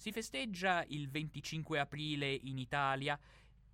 Si festeggia il 25 aprile in Italia.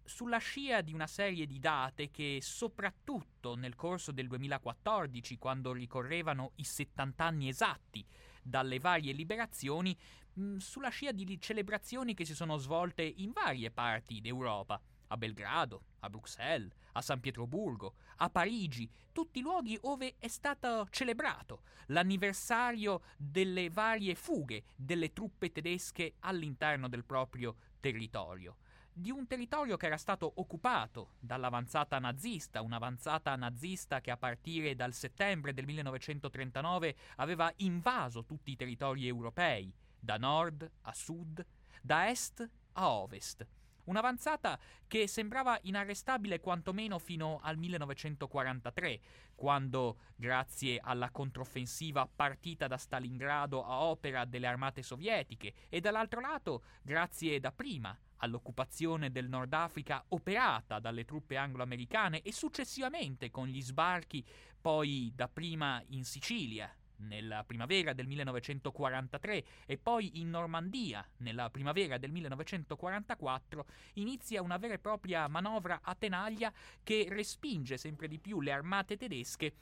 Sulla scia di una serie di date che soprattutto nel corso del 2014, quando ricorrevano i 70 anni esatti dalle varie liberazioni, mh, sulla scia di celebrazioni che si sono svolte in varie parti d'Europa, a Belgrado, a Bruxelles, a San Pietroburgo, a Parigi, tutti luoghi dove è stato celebrato l'anniversario delle varie fughe delle truppe tedesche all'interno del proprio territorio di un territorio che era stato occupato dall'avanzata nazista, un'avanzata nazista che a partire dal settembre del 1939 aveva invaso tutti i territori europei, da nord a sud, da est a ovest. Un'avanzata che sembrava inarrestabile quantomeno fino al 1943, quando, grazie alla controffensiva partita da Stalingrado a opera delle armate sovietiche, e dall'altro lato, grazie dapprima all'occupazione del Nord Africa operata dalle truppe anglo-americane e successivamente con gli sbarchi poi dapprima in Sicilia nella primavera del 1943 e poi in Normandia nella primavera del 1944 inizia una vera e propria manovra a tenaglia che respinge sempre di più le armate tedesche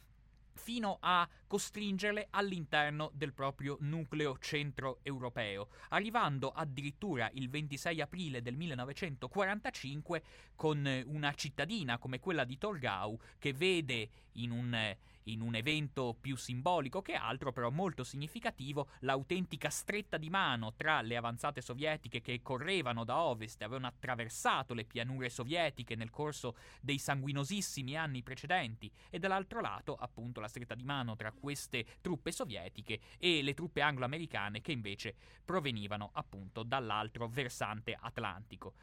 fino a costringerle all'interno del proprio nucleo centro-europeo, arrivando addirittura il 26 aprile del 1945 con una cittadina come quella di Torgau che vede in un in un evento più simbolico che altro, però molto significativo, l'autentica stretta di mano tra le avanzate sovietiche che correvano da ovest e avevano attraversato le pianure sovietiche nel corso dei sanguinosissimi anni precedenti, e dall'altro lato, appunto, la stretta di mano tra queste truppe sovietiche e le truppe anglo-americane che invece provenivano appunto dall'altro versante atlantico.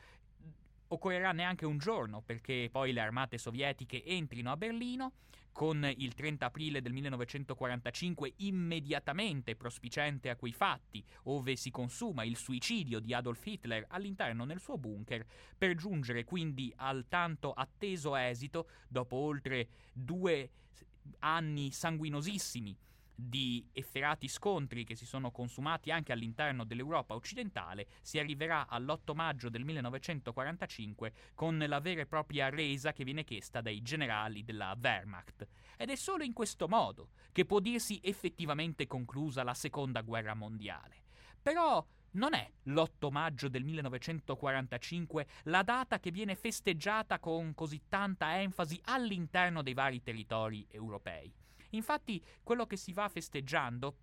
Occorrerà neanche un giorno perché poi le armate sovietiche entrino a Berlino con il 30 aprile del 1945 immediatamente prospicente a quei fatti, ove si consuma il suicidio di Adolf Hitler all'interno del suo bunker, per giungere quindi al tanto atteso esito, dopo oltre due anni sanguinosissimi di efferati scontri che si sono consumati anche all'interno dell'Europa occidentale, si arriverà all'8 maggio del 1945 con la vera e propria resa che viene chiesta dai generali della Wehrmacht. Ed è solo in questo modo che può dirsi effettivamente conclusa la seconda guerra mondiale. Però non è l'8 maggio del 1945 la data che viene festeggiata con così tanta enfasi all'interno dei vari territori europei. Infatti quello che si va festeggiando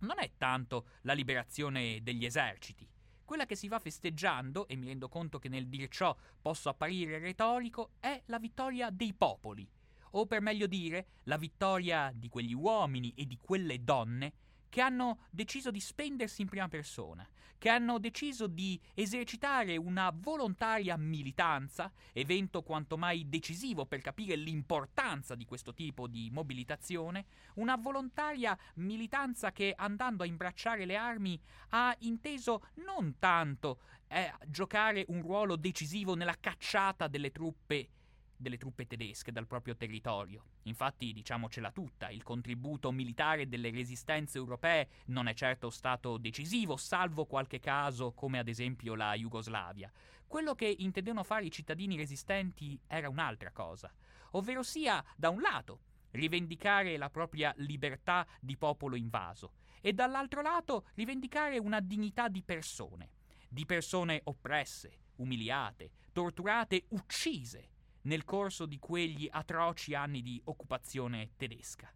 non è tanto la liberazione degli eserciti. Quella che si va festeggiando, e mi rendo conto che nel dir ciò posso apparire retorico, è la vittoria dei popoli, o per meglio dire, la vittoria di quegli uomini e di quelle donne che hanno deciso di spendersi in prima persona, che hanno deciso di esercitare una volontaria militanza, evento quanto mai decisivo per capire l'importanza di questo tipo di mobilitazione, una volontaria militanza che andando a imbracciare le armi ha inteso non tanto eh, giocare un ruolo decisivo nella cacciata delle truppe delle truppe tedesche dal proprio territorio. Infatti, diciamocela tutta, il contributo militare delle resistenze europee non è certo stato decisivo, salvo qualche caso come ad esempio la Jugoslavia. Quello che intendevano fare i cittadini resistenti era un'altra cosa, ovvero sia, da un lato, rivendicare la propria libertà di popolo invaso e dall'altro lato rivendicare una dignità di persone, di persone oppresse, umiliate, torturate, uccise nel corso di quegli atroci anni di occupazione tedesca.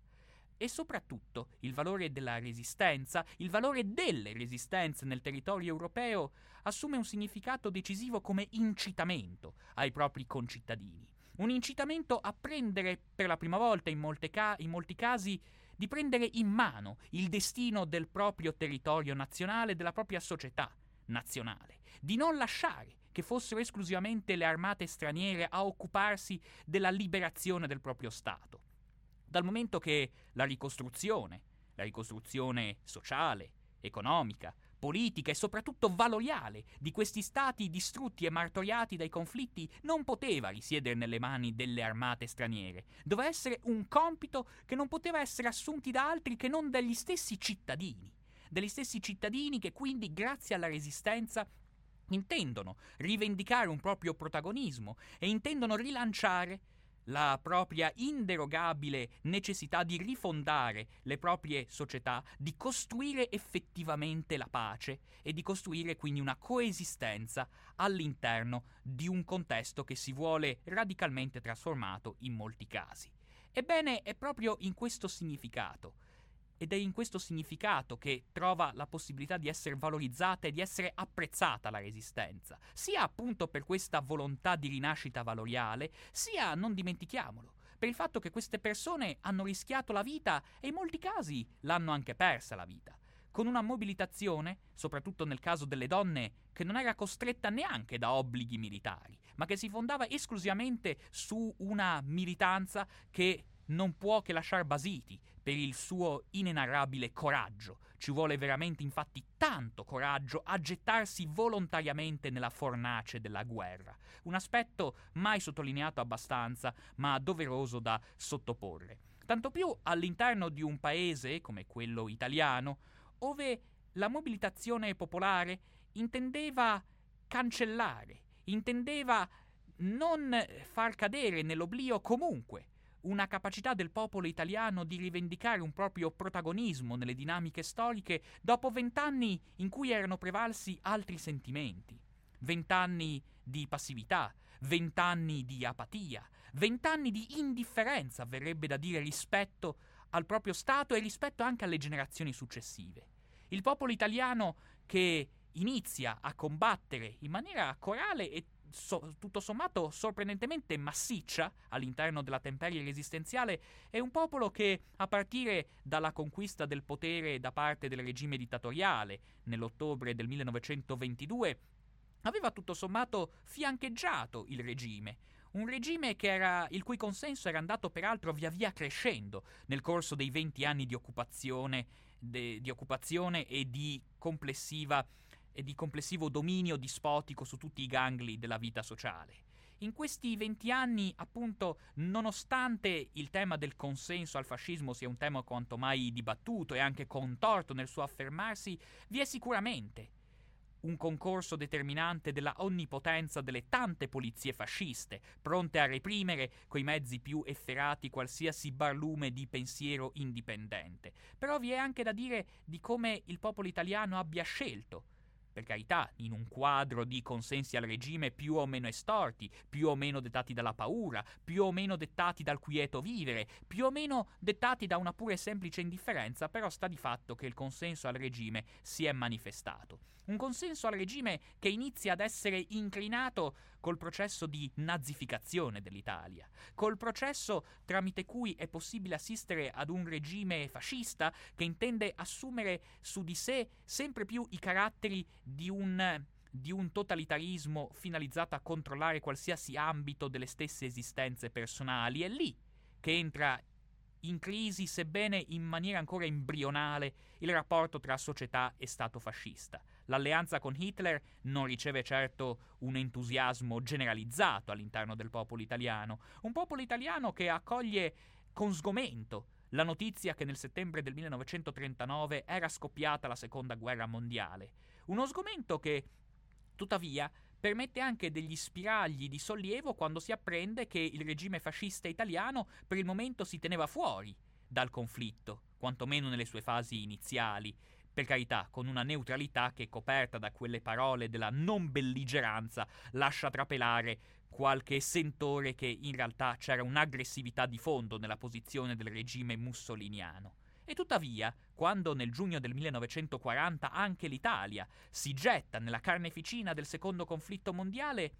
E soprattutto il valore della resistenza, il valore delle resistenze nel territorio europeo assume un significato decisivo come incitamento ai propri concittadini. Un incitamento a prendere per la prima volta in, ca- in molti casi di prendere in mano il destino del proprio territorio nazionale, della propria società nazionale, di non lasciare che fossero esclusivamente le armate straniere a occuparsi della liberazione del proprio Stato. Dal momento che la ricostruzione, la ricostruzione sociale, economica, politica e soprattutto valoriale di questi stati distrutti e martoriati dai conflitti non poteva risiedere nelle mani delle armate straniere. Doveva essere un compito che non poteva essere assunti da altri che non dagli stessi cittadini degli stessi cittadini che quindi grazie alla resistenza intendono rivendicare un proprio protagonismo e intendono rilanciare la propria inderogabile necessità di rifondare le proprie società, di costruire effettivamente la pace e di costruire quindi una coesistenza all'interno di un contesto che si vuole radicalmente trasformato in molti casi. Ebbene, è proprio in questo significato ed è in questo significato che trova la possibilità di essere valorizzata e di essere apprezzata la resistenza, sia appunto per questa volontà di rinascita valoriale, sia, non dimentichiamolo, per il fatto che queste persone hanno rischiato la vita e in molti casi l'hanno anche persa la vita, con una mobilitazione, soprattutto nel caso delle donne, che non era costretta neanche da obblighi militari, ma che si fondava esclusivamente su una militanza che non può che lasciar basiti per il suo inenarrabile coraggio. Ci vuole veramente infatti tanto coraggio a gettarsi volontariamente nella fornace della guerra, un aspetto mai sottolineato abbastanza, ma doveroso da sottoporre. Tanto più all'interno di un paese come quello italiano, dove la mobilitazione popolare intendeva cancellare, intendeva non far cadere nell'oblio comunque una capacità del popolo italiano di rivendicare un proprio protagonismo nelle dinamiche storiche dopo vent'anni in cui erano prevalsi altri sentimenti. Vent'anni di passività, vent'anni di apatia, vent'anni di indifferenza, verrebbe da dire, rispetto al proprio Stato e rispetto anche alle generazioni successive. Il popolo italiano che inizia a combattere in maniera corale e so, tutto sommato sorprendentemente massiccia all'interno della temperie resistenziale, è un popolo che, a partire dalla conquista del potere da parte del regime dittatoriale nell'ottobre del 1922, aveva tutto sommato fiancheggiato il regime, un regime era, il cui consenso era andato peraltro via via crescendo nel corso dei 20 anni di occupazione, de, di occupazione e di complessiva e di complessivo dominio dispotico su tutti i gangli della vita sociale. In questi venti anni, appunto, nonostante il tema del consenso al fascismo sia un tema quanto mai dibattuto e anche contorto nel suo affermarsi, vi è sicuramente un concorso determinante della onnipotenza delle tante polizie fasciste, pronte a reprimere coi mezzi più efferati qualsiasi barlume di pensiero indipendente. Però vi è anche da dire di come il popolo italiano abbia scelto per carità, in un quadro di consensi al regime più o meno estorti, più o meno dettati dalla paura, più o meno dettati dal quieto vivere, più o meno dettati da una pura e semplice indifferenza, però sta di fatto che il consenso al regime si è manifestato. Un consenso al regime che inizia ad essere inclinato col processo di nazificazione dell'Italia, col processo tramite cui è possibile assistere ad un regime fascista che intende assumere su di sé sempre più i caratteri di un di un totalitarismo finalizzato a controllare qualsiasi ambito delle stesse esistenze personali. È lì che entra in crisi, sebbene in maniera ancora embrionale, il rapporto tra società e Stato fascista. L'alleanza con Hitler non riceve certo un entusiasmo generalizzato all'interno del popolo italiano, un popolo italiano che accoglie con sgomento la notizia che nel settembre del 1939 era scoppiata la seconda guerra mondiale. Uno sgomento che, tuttavia, permette anche degli spiragli di sollievo quando si apprende che il regime fascista italiano per il momento si teneva fuori dal conflitto, quantomeno nelle sue fasi iniziali, per carità, con una neutralità che, coperta da quelle parole della non belligeranza, lascia trapelare qualche sentore che in realtà c'era un'aggressività di fondo nella posizione del regime mussoliniano. E tuttavia, quando nel giugno del 1940 anche l'Italia si getta nella carneficina del secondo conflitto mondiale,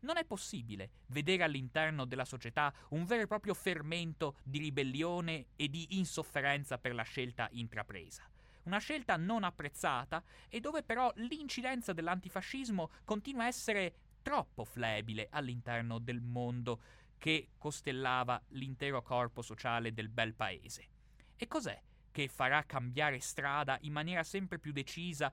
non è possibile vedere all'interno della società un vero e proprio fermento di ribellione e di insofferenza per la scelta intrapresa. Una scelta non apprezzata e dove però l'incidenza dell'antifascismo continua a essere troppo flebile all'interno del mondo che costellava l'intero corpo sociale del bel paese. E cos'è che farà cambiare strada in maniera sempre più decisa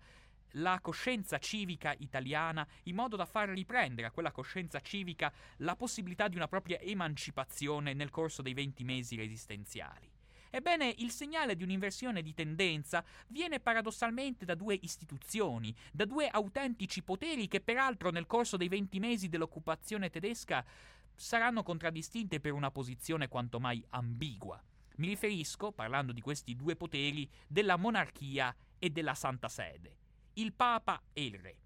la coscienza civica italiana in modo da far riprendere a quella coscienza civica la possibilità di una propria emancipazione nel corso dei venti mesi resistenziali. Ebbene, il segnale di un'inversione di tendenza viene paradossalmente da due istituzioni, da due autentici poteri che peraltro nel corso dei 20 mesi dell'occupazione tedesca saranno contraddistinte per una posizione quanto mai ambigua. Mi riferisco, parlando di questi due poteri, della monarchia e della Santa Sede, il Papa e il Re,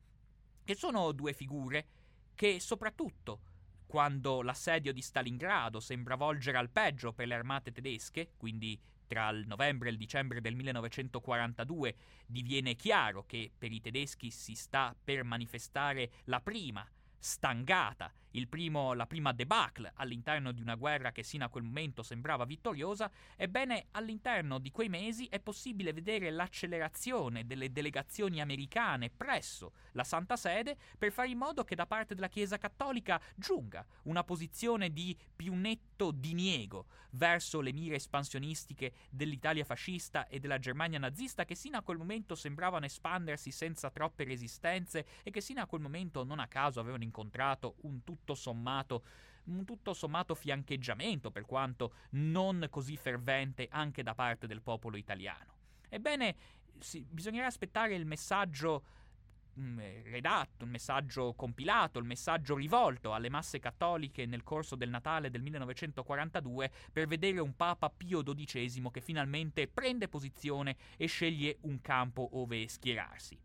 che sono due figure che soprattutto quando l'assedio di Stalingrado sembra volgere al peggio per le armate tedesche, quindi tra il novembre e il dicembre del 1942 diviene chiaro che per i tedeschi si sta per manifestare la prima stangata. Primo, la prima debacle all'interno di una guerra che sino a quel momento sembrava vittoriosa, ebbene all'interno di quei mesi è possibile vedere l'accelerazione delle delegazioni americane presso la Santa Sede per fare in modo che da parte della Chiesa Cattolica giunga una posizione di più netto diniego verso le mire espansionistiche dell'Italia fascista e della Germania nazista che sino a quel momento sembravano espandersi senza troppe resistenze e che sino a quel momento non a caso avevano incontrato un tutto sommato un tutto sommato fiancheggiamento, per quanto non così fervente anche da parte del popolo italiano. Ebbene, sì, bisognerà aspettare il messaggio mm, redatto, il messaggio compilato, il messaggio rivolto alle masse cattoliche nel corso del Natale del 1942 per vedere un Papa Pio XII che finalmente prende posizione e sceglie un campo ove schierarsi.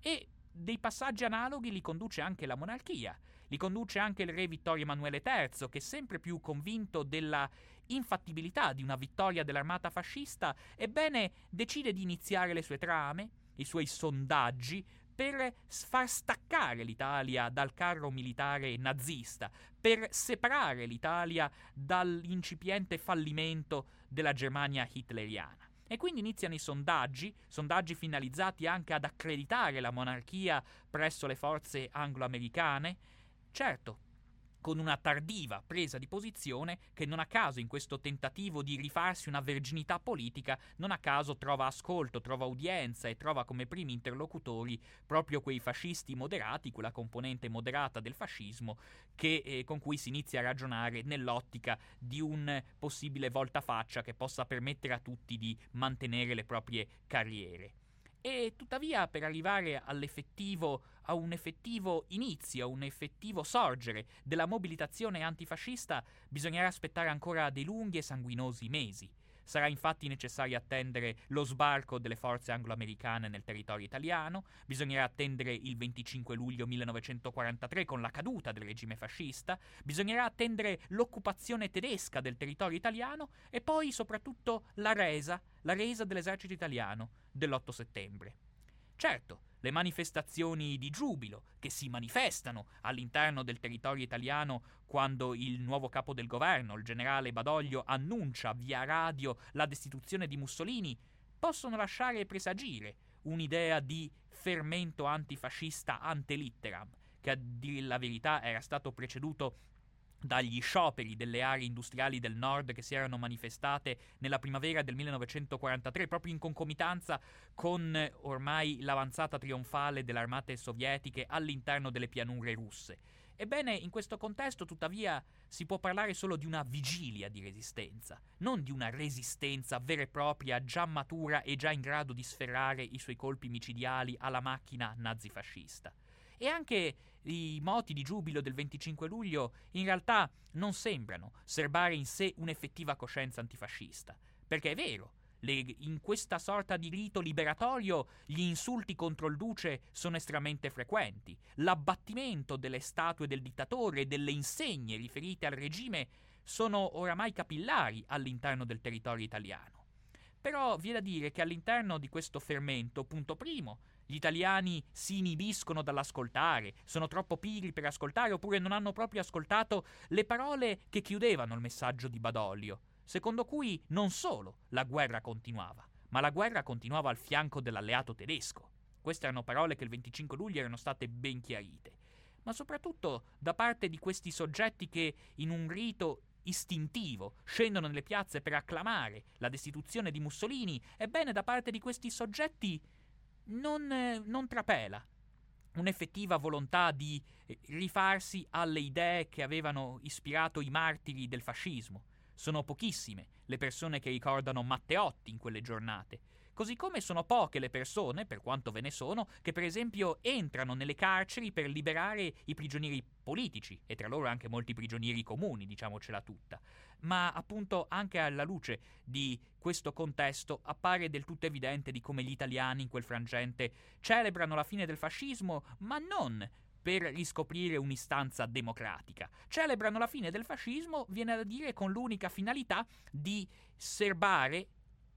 E dei passaggi analoghi li conduce anche la monarchia. Li conduce anche il re Vittorio Emanuele III, che sempre più convinto della infattibilità di una vittoria dell'armata fascista, ebbene decide di iniziare le sue trame, i suoi sondaggi, per far staccare l'Italia dal carro militare nazista, per separare l'Italia dall'incipiente fallimento della Germania hitleriana. E quindi iniziano i sondaggi, sondaggi finalizzati anche ad accreditare la monarchia presso le forze anglo-americane, Certo, con una tardiva presa di posizione che non a caso in questo tentativo di rifarsi una verginità politica, non a caso trova ascolto, trova udienza e trova come primi interlocutori proprio quei fascisti moderati, quella componente moderata del fascismo che, eh, con cui si inizia a ragionare nell'ottica di un possibile voltafaccia che possa permettere a tutti di mantenere le proprie carriere. E tuttavia per arrivare all'effettivo a un effettivo inizio, a un effettivo sorgere della mobilitazione antifascista, bisognerà aspettare ancora dei lunghi e sanguinosi mesi. Sarà infatti necessario attendere lo sbarco delle forze anglo-americane nel territorio italiano, bisognerà attendere il 25 luglio 1943 con la caduta del regime fascista, bisognerà attendere l'occupazione tedesca del territorio italiano e poi soprattutto la resa, la resa dell'esercito italiano dell'8 settembre. Certo, le manifestazioni di giubilo che si manifestano all'interno del territorio italiano quando il nuovo capo del governo, il generale Badoglio, annuncia via radio la destituzione di Mussolini, possono lasciare presagire un'idea di fermento antifascista ante litteram, che a dire la verità era stato preceduto dagli scioperi delle aree industriali del nord che si erano manifestate nella primavera del 1943, proprio in concomitanza con ormai l'avanzata trionfale delle armate sovietiche all'interno delle pianure russe. Ebbene, in questo contesto, tuttavia, si può parlare solo di una vigilia di resistenza, non di una resistenza vera e propria, già matura e già in grado di sferrare i suoi colpi micidiali alla macchina nazifascista. E anche i moti di giubilo del 25 luglio in realtà non sembrano serbare in sé un'effettiva coscienza antifascista. Perché è vero, in questa sorta di rito liberatorio gli insulti contro il duce sono estremamente frequenti. L'abbattimento delle statue del dittatore e delle insegne riferite al regime sono oramai capillari all'interno del territorio italiano. Però vi è da dire che all'interno di questo fermento, punto primo, gli italiani si inibiscono dall'ascoltare, sono troppo pigri per ascoltare oppure non hanno proprio ascoltato le parole che chiudevano il messaggio di Badoglio, secondo cui non solo la guerra continuava, ma la guerra continuava al fianco dell'alleato tedesco. Queste erano parole che il 25 luglio erano state ben chiarite, ma soprattutto da parte di questi soggetti che in un rito istintivo scendono nelle piazze per acclamare la destituzione di Mussolini, ebbene da parte di questi soggetti non, eh, non trapela un'effettiva volontà di eh, rifarsi alle idee che avevano ispirato i martiri del fascismo, Sono pochissime le persone che ricordano Matteotti in quelle giornate. Così come sono poche le persone, per quanto ve ne sono, che per esempio entrano nelle carceri per liberare i prigionieri politici, e tra loro anche molti prigionieri comuni, diciamocela tutta. Ma appunto anche alla luce di questo contesto appare del tutto evidente di come gli italiani in quel frangente celebrano la fine del fascismo, ma non per riscoprire un'istanza democratica. Celebrano la fine del fascismo, viene da dire, con l'unica finalità di serbare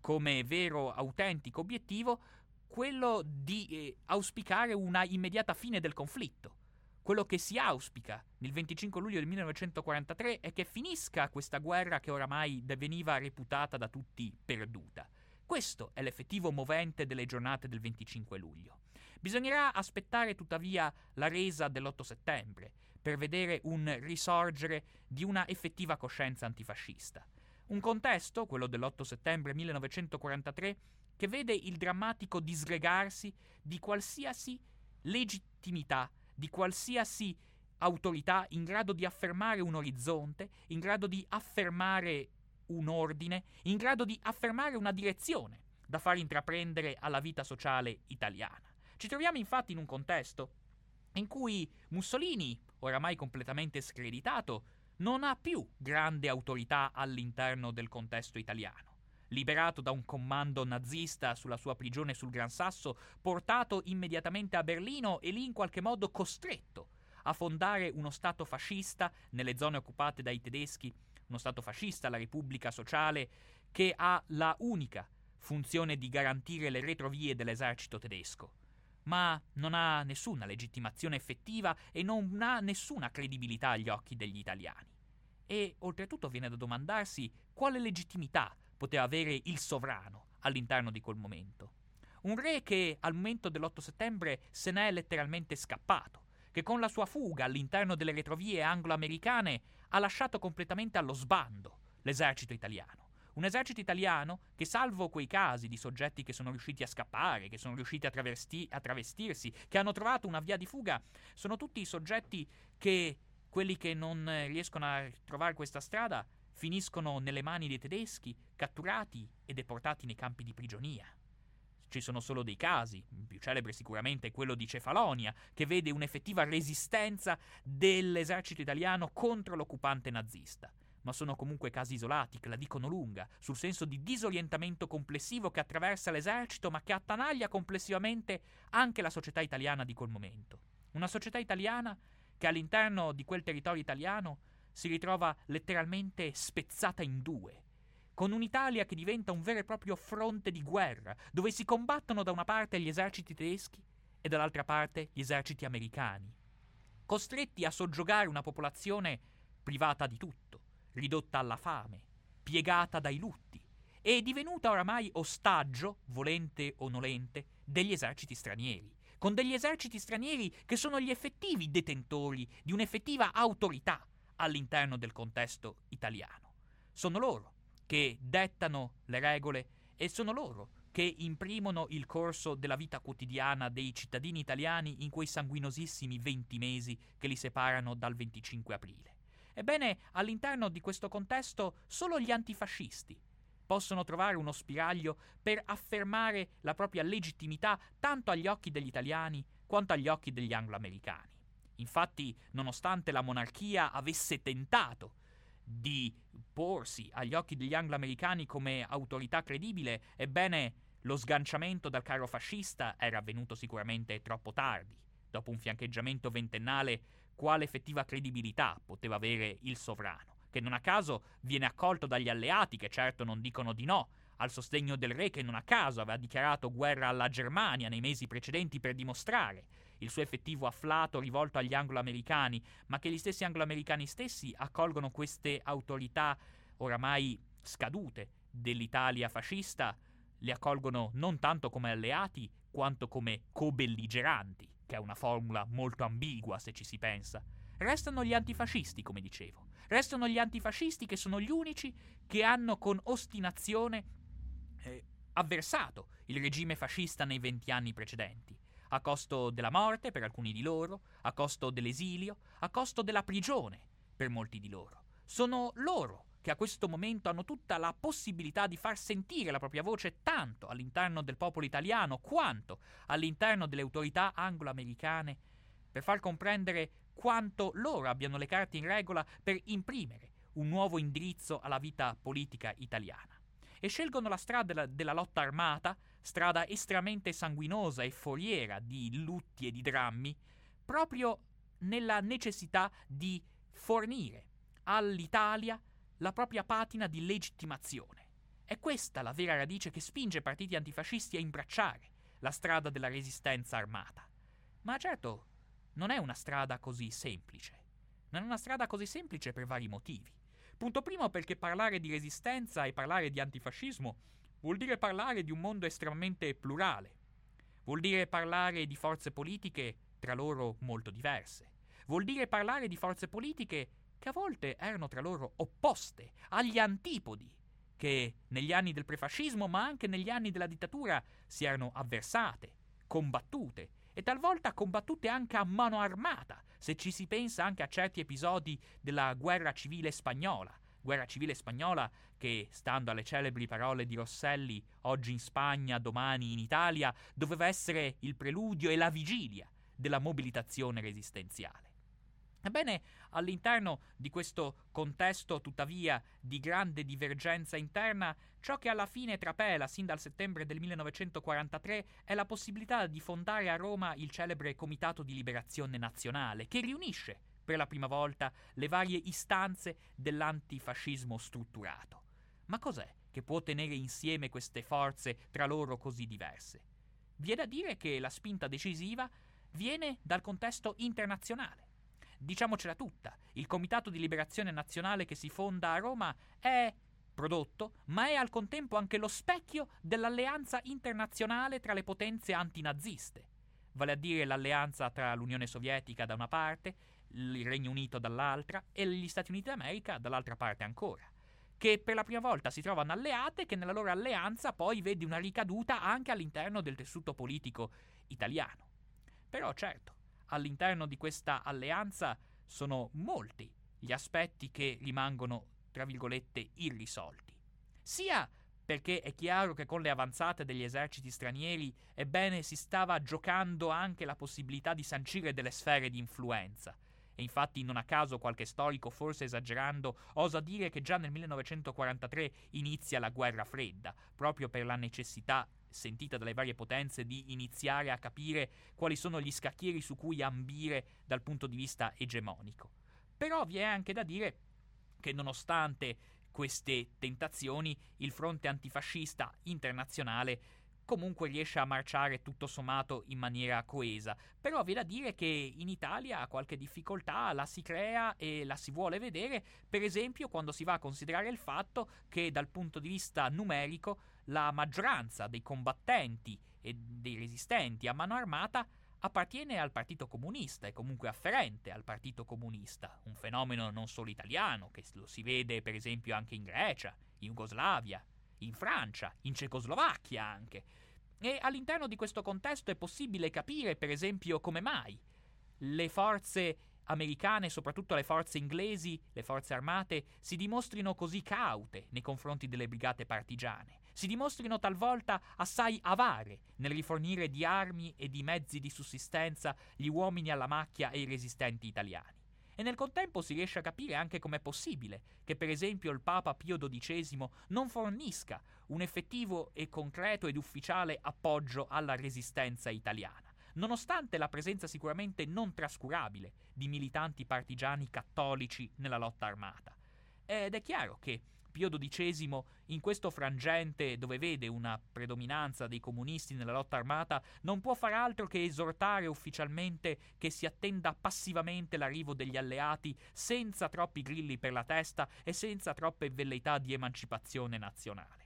come vero autentico obiettivo quello di eh, auspicare una immediata fine del conflitto. Quello che si auspica nel 25 luglio del 1943 è che finisca questa guerra che oramai veniva reputata da tutti perduta. Questo è l'effettivo movente delle giornate del 25 luglio. Bisognerà aspettare tuttavia la resa dell'8 settembre per vedere un risorgere di una effettiva coscienza antifascista. Un contesto, quello dell'8 settembre 1943, che vede il drammatico disgregarsi di qualsiasi legittimità, di qualsiasi autorità in grado di affermare un orizzonte, in grado di affermare un ordine, in grado di affermare una direzione da far intraprendere alla vita sociale italiana. Ci troviamo infatti in un contesto in cui Mussolini, oramai completamente screditato, non ha più grande autorità all'interno del contesto italiano. Liberato da un comando nazista sulla sua prigione sul Gran Sasso, portato immediatamente a Berlino e lì in qualche modo costretto a fondare uno Stato fascista nelle zone occupate dai tedeschi, uno Stato fascista, la Repubblica Sociale, che ha la unica funzione di garantire le retrovie dell'esercito tedesco ma non ha nessuna legittimazione effettiva e non ha nessuna credibilità agli occhi degli italiani. E oltretutto viene da domandarsi quale legittimità poteva avere il sovrano all'interno di quel momento. Un re che al momento dell'8 settembre se n'è letteralmente scappato, che con la sua fuga all'interno delle retrovie anglo-americane ha lasciato completamente allo sbando l'esercito italiano. Un esercito italiano che, salvo quei casi di soggetti che sono riusciti a scappare, che sono riusciti a, travesti- a travestirsi, che hanno trovato una via di fuga, sono tutti soggetti che, quelli che non riescono a trovare questa strada, finiscono nelle mani dei tedeschi, catturati e deportati nei campi di prigionia. Ci sono solo dei casi, il più celebre sicuramente è quello di Cefalonia, che vede un'effettiva resistenza dell'esercito italiano contro l'occupante nazista ma sono comunque casi isolati che la dicono lunga sul senso di disorientamento complessivo che attraversa l'esercito ma che attanaglia complessivamente anche la società italiana di quel momento. Una società italiana che all'interno di quel territorio italiano si ritrova letteralmente spezzata in due, con un'Italia che diventa un vero e proprio fronte di guerra, dove si combattono da una parte gli eserciti tedeschi e dall'altra parte gli eserciti americani, costretti a soggiogare una popolazione privata di tutto, ridotta alla fame, piegata dai lutti, e divenuta oramai ostaggio, volente o nolente, degli eserciti stranieri, con degli eserciti stranieri che sono gli effettivi detentori di un'effettiva autorità all'interno del contesto italiano. Sono loro che dettano le regole e sono loro che imprimono il corso della vita quotidiana dei cittadini italiani in quei sanguinosissimi 20 mesi che li separano dal 25 aprile. Ebbene, all'interno di questo contesto solo gli antifascisti possono trovare uno spiraglio per affermare la propria legittimità tanto agli occhi degli italiani quanto agli occhi degli angloamericani. Infatti, nonostante la monarchia avesse tentato di porsi agli occhi degli angloamericani come autorità credibile, ebbene lo sganciamento dal carro fascista era avvenuto sicuramente troppo tardi, dopo un fiancheggiamento ventennale quale effettiva credibilità poteva avere il sovrano, che non a caso viene accolto dagli alleati che certo non dicono di no, al sostegno del re che non a caso aveva dichiarato guerra alla Germania nei mesi precedenti per dimostrare il suo effettivo afflato rivolto agli anglo-americani, ma che gli stessi anglo-americani stessi accolgono queste autorità oramai scadute dell'Italia fascista, li accolgono non tanto come alleati quanto come co-belligeranti che è una formula molto ambigua se ci si pensa. Restano gli antifascisti, come dicevo. Restano gli antifascisti che sono gli unici che hanno con ostinazione eh, avversato il regime fascista nei venti anni precedenti, a costo della morte per alcuni di loro, a costo dell'esilio, a costo della prigione per molti di loro. Sono loro che a questo momento hanno tutta la possibilità di far sentire la propria voce tanto all'interno del popolo italiano quanto all'interno delle autorità anglo-americane, per far comprendere quanto loro abbiano le carte in regola per imprimere un nuovo indirizzo alla vita politica italiana. E scelgono la strada della, lotta armata, strada estremamente sanguinosa e foriera di lutti e di drammi, proprio nella necessità di fornire all'Italia la propria patina di legittimazione. È questa la vera radice che spinge partiti antifascisti a imbracciare la strada della resistenza armata. Ma certo, non è una strada così semplice. Non è una strada così semplice per vari motivi. Punto primo perché parlare di resistenza e parlare di antifascismo vuol dire parlare di un mondo estremamente plurale. Vuol dire parlare di forze politiche tra loro molto diverse. Vuol dire parlare di forze politiche che a volte erano tra loro opposte, agli antipodi, che negli anni del prefascismo, ma anche negli anni della dittatura, si erano avversate, combattute e talvolta combattute anche a mano armata, se ci si pensa anche a certi episodi della guerra civile spagnola. Guerra civile spagnola che, stando alle celebri parole di Rosselli, oggi in Spagna, domani in Italia, doveva essere il preludio e la vigilia della mobilitazione resistenziale. Ebbene, all'interno di questo contesto, tuttavia, di grande divergenza interna, ciò che alla fine trapela sin dal settembre del 1943 è la possibilità di fondare a Roma il celebre Comitato di Liberazione Nazionale, che riunisce per la prima volta le varie istanze dell'antifascismo strutturato. Ma cos'è che può tenere insieme queste forze tra loro così diverse? Viene a dire che la spinta decisiva viene dal contesto internazionale. Diciamocela tutta, il Comitato di Liberazione Nazionale che si fonda a Roma è prodotto, ma è al contempo anche lo specchio dell'alleanza internazionale tra le potenze antinaziste, vale a dire l'alleanza tra l'Unione Sovietica da una parte, il Regno Unito dall'altra e gli Stati Uniti d'America dall'altra parte ancora, che per la prima volta si trovano alleate che nella loro alleanza poi vede una ricaduta anche all'interno del tessuto politico italiano. Però certo, all'interno di questa alleanza sono molti gli aspetti che rimangono, tra virgolette, irrisolti. Sia perché è chiaro che con le avanzate degli eserciti stranieri, ebbene, si stava giocando anche la possibilità di sancire delle sfere di influenza. E infatti non a caso qualche storico, forse esagerando, osa dire che già nel 1943 inizia la guerra fredda, proprio per la necessità sentita dalle varie potenze di iniziare a capire quali sono gli scacchieri su cui ambire dal punto di vista egemonico. Però vi è anche da dire che nonostante queste tentazioni, il fronte antifascista internazionale comunque riesce a marciare tutto sommato in maniera coesa. Però vi è da dire che in Italia qualche difficoltà la si crea e la si vuole vedere, per esempio quando si va a considerare il fatto che dal punto di vista numerico la maggioranza dei combattenti e dei resistenti a mano armata appartiene al Partito Comunista e comunque afferente al Partito Comunista, un fenomeno non solo italiano, che lo si vede per esempio anche in Grecia, in Jugoslavia, in Francia, in Cecoslovacchia anche. E all'interno di questo contesto è possibile capire, per esempio, come mai le forze americane, soprattutto le forze inglesi, le forze armate, si dimostrino così caute nei confronti delle brigate partigiane, si dimostrino talvolta assai avare nel rifornire di armi e di mezzi di sussistenza gli uomini alla macchia e i resistenti italiani. E nel contempo si riesce a capire anche com'è possibile che per esempio il Papa Pio XII non fornisca un effettivo e concreto ed ufficiale appoggio alla resistenza italiana, nonostante la presenza sicuramente non trascurabile di militanti partigiani cattolici nella lotta armata. Ed è chiaro che Pio XII, in questo frangente dove vede una predominanza dei comunisti nella lotta armata, non può far altro che esortare ufficialmente che si attenda passivamente l'arrivo degli alleati senza troppi grilli per la testa e senza troppe velleità di emancipazione nazionale.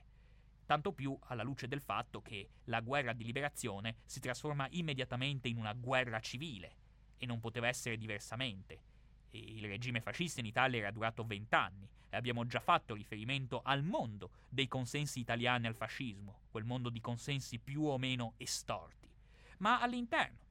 Tanto più alla luce del fatto che la guerra di liberazione si trasforma immediatamente in una guerra civile, e non poteva essere diversamente. Il regime fascista in Italia era durato vent'anni e abbiamo già fatto riferimento al mondo dei consensi italiani al fascismo, quel mondo di consensi più o meno estorti. Ma all'interno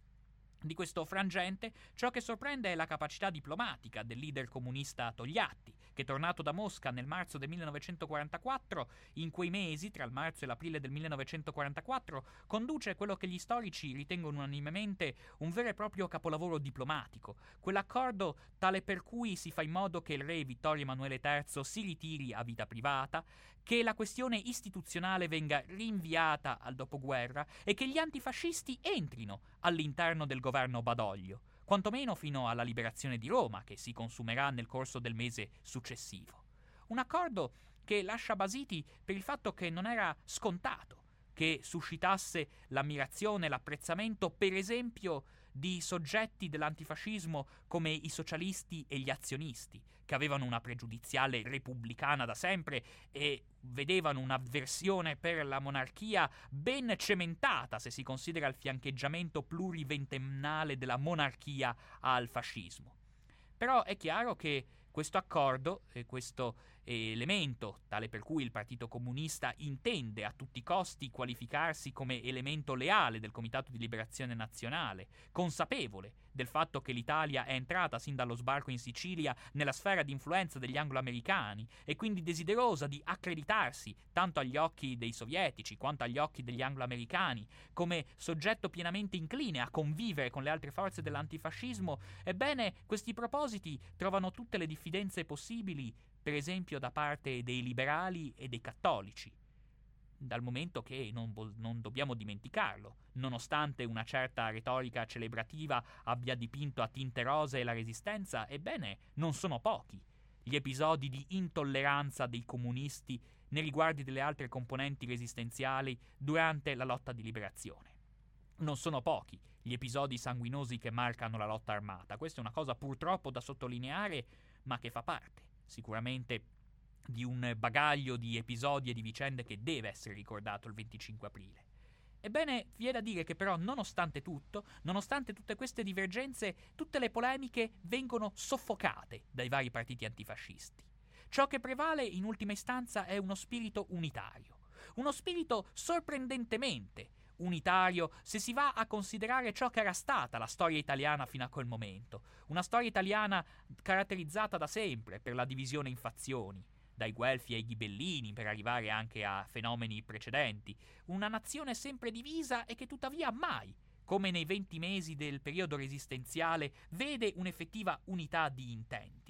di questo frangente, ciò che sorprende è la capacità diplomatica del leader comunista Togliatti, che tornato da Mosca nel marzo del 1944, in quei mesi, tra il marzo e l'aprile del 1944, conduce quello che gli storici ritengono unanimemente un vero e proprio capolavoro diplomatico, quell'accordo tale per cui si fa in modo che il re Vittorio Emanuele III si ritiri a vita privata, che la questione istituzionale venga rinviata al dopoguerra e che gli antifascisti entrino all'interno del governo Badoglio, quantomeno fino alla liberazione di Roma, che si consumerà nel corso del mese successivo. Un accordo che lascia basiti per il fatto che non era scontato che suscitasse l'ammirazione, l'apprezzamento, per esempio, di soggetti dell'antifascismo come i socialisti e gli azionisti, che avevano una pregiudiziale repubblicana da sempre e vedevano un'avversione per la monarchia ben cementata se si considera il fiancheggiamento pluriventennale della monarchia al fascismo. Però è chiaro che questo accordo e questo elemento, tale per cui il Partito Comunista intende a tutti i costi qualificarsi come elemento leale del Comitato di Liberazione Nazionale, consapevole del fatto che l'Italia è entrata sin dallo sbarco in Sicilia nella sfera di influenza degli anglo-americani e quindi desiderosa di accreditarsi tanto agli occhi dei sovietici quanto agli occhi degli anglo-americani. Come soggetto pienamente incline a convivere con le altre forze dell'antifascismo, ebbene questi propositi trovano tutte le diffidenze possibili per esempio da parte dei liberali e dei cattolici, dal momento che non, non, dobbiamo dimenticarlo, nonostante una certa retorica celebrativa abbia dipinto a tinte rosee la resistenza, ebbene non sono pochi gli episodi di intolleranza dei comunisti nei riguardi delle altre componenti resistenziali durante la lotta di liberazione. Non sono pochi gli episodi sanguinosi che marcano la lotta armata, questa è una cosa purtroppo da sottolineare, ma che fa parte sicuramente di un bagaglio di episodi e di vicende che deve essere ricordato il 25 aprile. Ebbene, vi è da dire che però, nonostante tutto, nonostante tutte queste divergenze, tutte le polemiche vengono soffocate dai vari partiti antifascisti. Ciò che prevale in ultima istanza è uno spirito unitario, uno spirito sorprendentemente unitario se si va a considerare ciò che era stata la storia italiana fino a quel momento. Una storia italiana caratterizzata da sempre per la divisione in fazioni, dai Guelfi ai Ghibellini per arrivare anche a fenomeni precedenti. Una nazione sempre divisa e che tuttavia mai, come nei venti mesi del periodo resistenziale, vede un'effettiva unità di intenti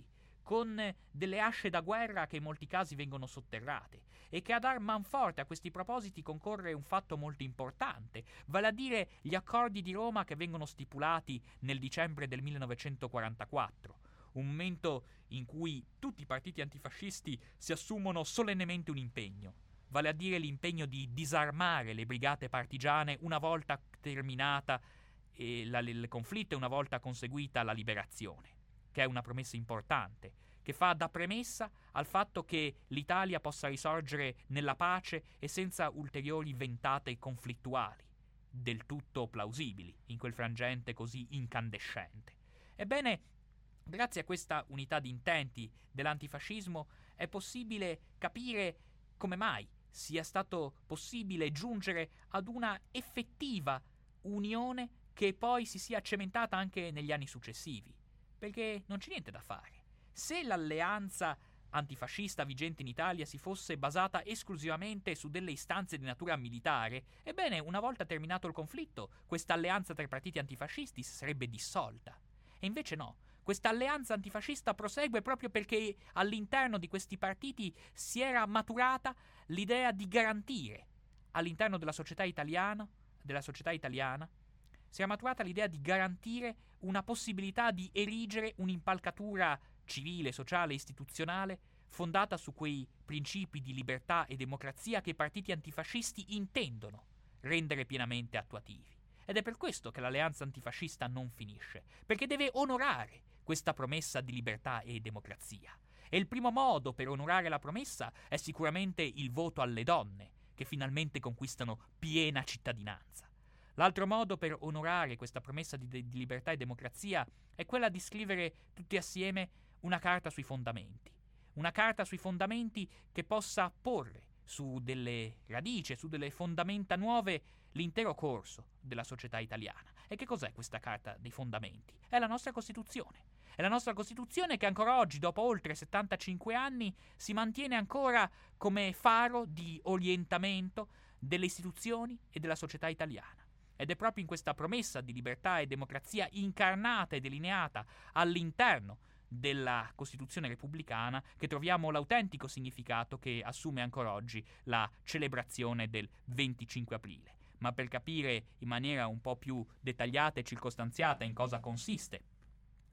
con delle asce da guerra che in molti casi vengono sotterrate e che a dar manforte a questi propositi concorre un fatto molto importante, vale a dire gli accordi di Roma che vengono stipulati nel dicembre del 1944 un momento in cui tutti i partiti antifascisti si assumono solennemente un impegno, vale a dire l'impegno di disarmare le brigate partigiane una volta terminata il conflitto e una volta conseguita la liberazione che è una promessa importante, che fa da premessa al fatto che l'Italia possa risorgere nella pace e senza ulteriori ventate conflittuali, del tutto plausibili in quel frangente così incandescente. Ebbene, grazie a questa unità di intenti dell'antifascismo è possibile capire come mai sia stato possibile giungere ad una effettiva unione che poi si sia cementata anche negli anni successivi perché non c'è niente da fare. Se l'alleanza antifascista vigente in Italia si fosse basata esclusivamente su delle istanze di natura militare, ebbene, una volta terminato il conflitto, questa alleanza tra i partiti antifascisti si sarebbe dissolta. E invece no, questa alleanza antifascista prosegue proprio perché all'interno di questi partiti si era maturata l'idea di garantire all'interno della società italiana, della società italiana si è maturata l'idea di garantire una possibilità di erigere un'impalcatura civile, sociale, istituzionale fondata su quei principi di libertà e democrazia che i partiti antifascisti intendono rendere pienamente attuativi. Ed è per questo che l'alleanza antifascista non finisce, perché deve onorare questa promessa di libertà e democrazia. E il primo modo per onorare la promessa è sicuramente il voto alle donne, che finalmente conquistano piena cittadinanza. L'altro modo per onorare questa promessa di, de- di libertà e democrazia è quella di scrivere tutti assieme una carta sui fondamenti. Una carta sui fondamenti che possa porre su delle radici, su delle fondamenta nuove l'intero corso della società italiana. E che cos'è questa Carta dei Fondamenti? È la nostra Costituzione. È la nostra Costituzione che ancora oggi, dopo oltre 75 anni, si mantiene ancora come faro di orientamento delle istituzioni e della società italiana. Ed è proprio in questa promessa di libertà e democrazia incarnata e delineata all'interno della Costituzione repubblicana che troviamo l'autentico significato che assume ancora oggi la celebrazione del 25 aprile. Ma per capire in maniera un po' più dettagliata e circostanziata in cosa consiste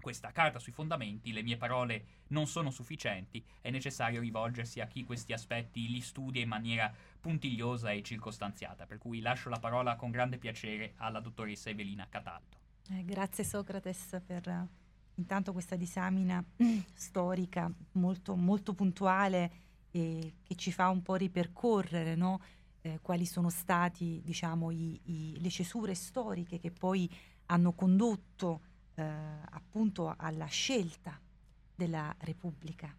questa carta sui fondamenti, le mie parole non sono sufficienti, è necessario rivolgersi a chi questi aspetti li studia in maniera puntigliosa e circostanziata, per cui lascio la parola con grande piacere alla dottoressa Evelina Cataldo. Eh, grazie Socrates per intanto questa disamina storica molto, molto puntuale e che ci fa un po' ripercorrere no? eh, quali sono stati diciamo, i, i, le cesure storiche che poi hanno condotto eh, appunto alla scelta della Repubblica.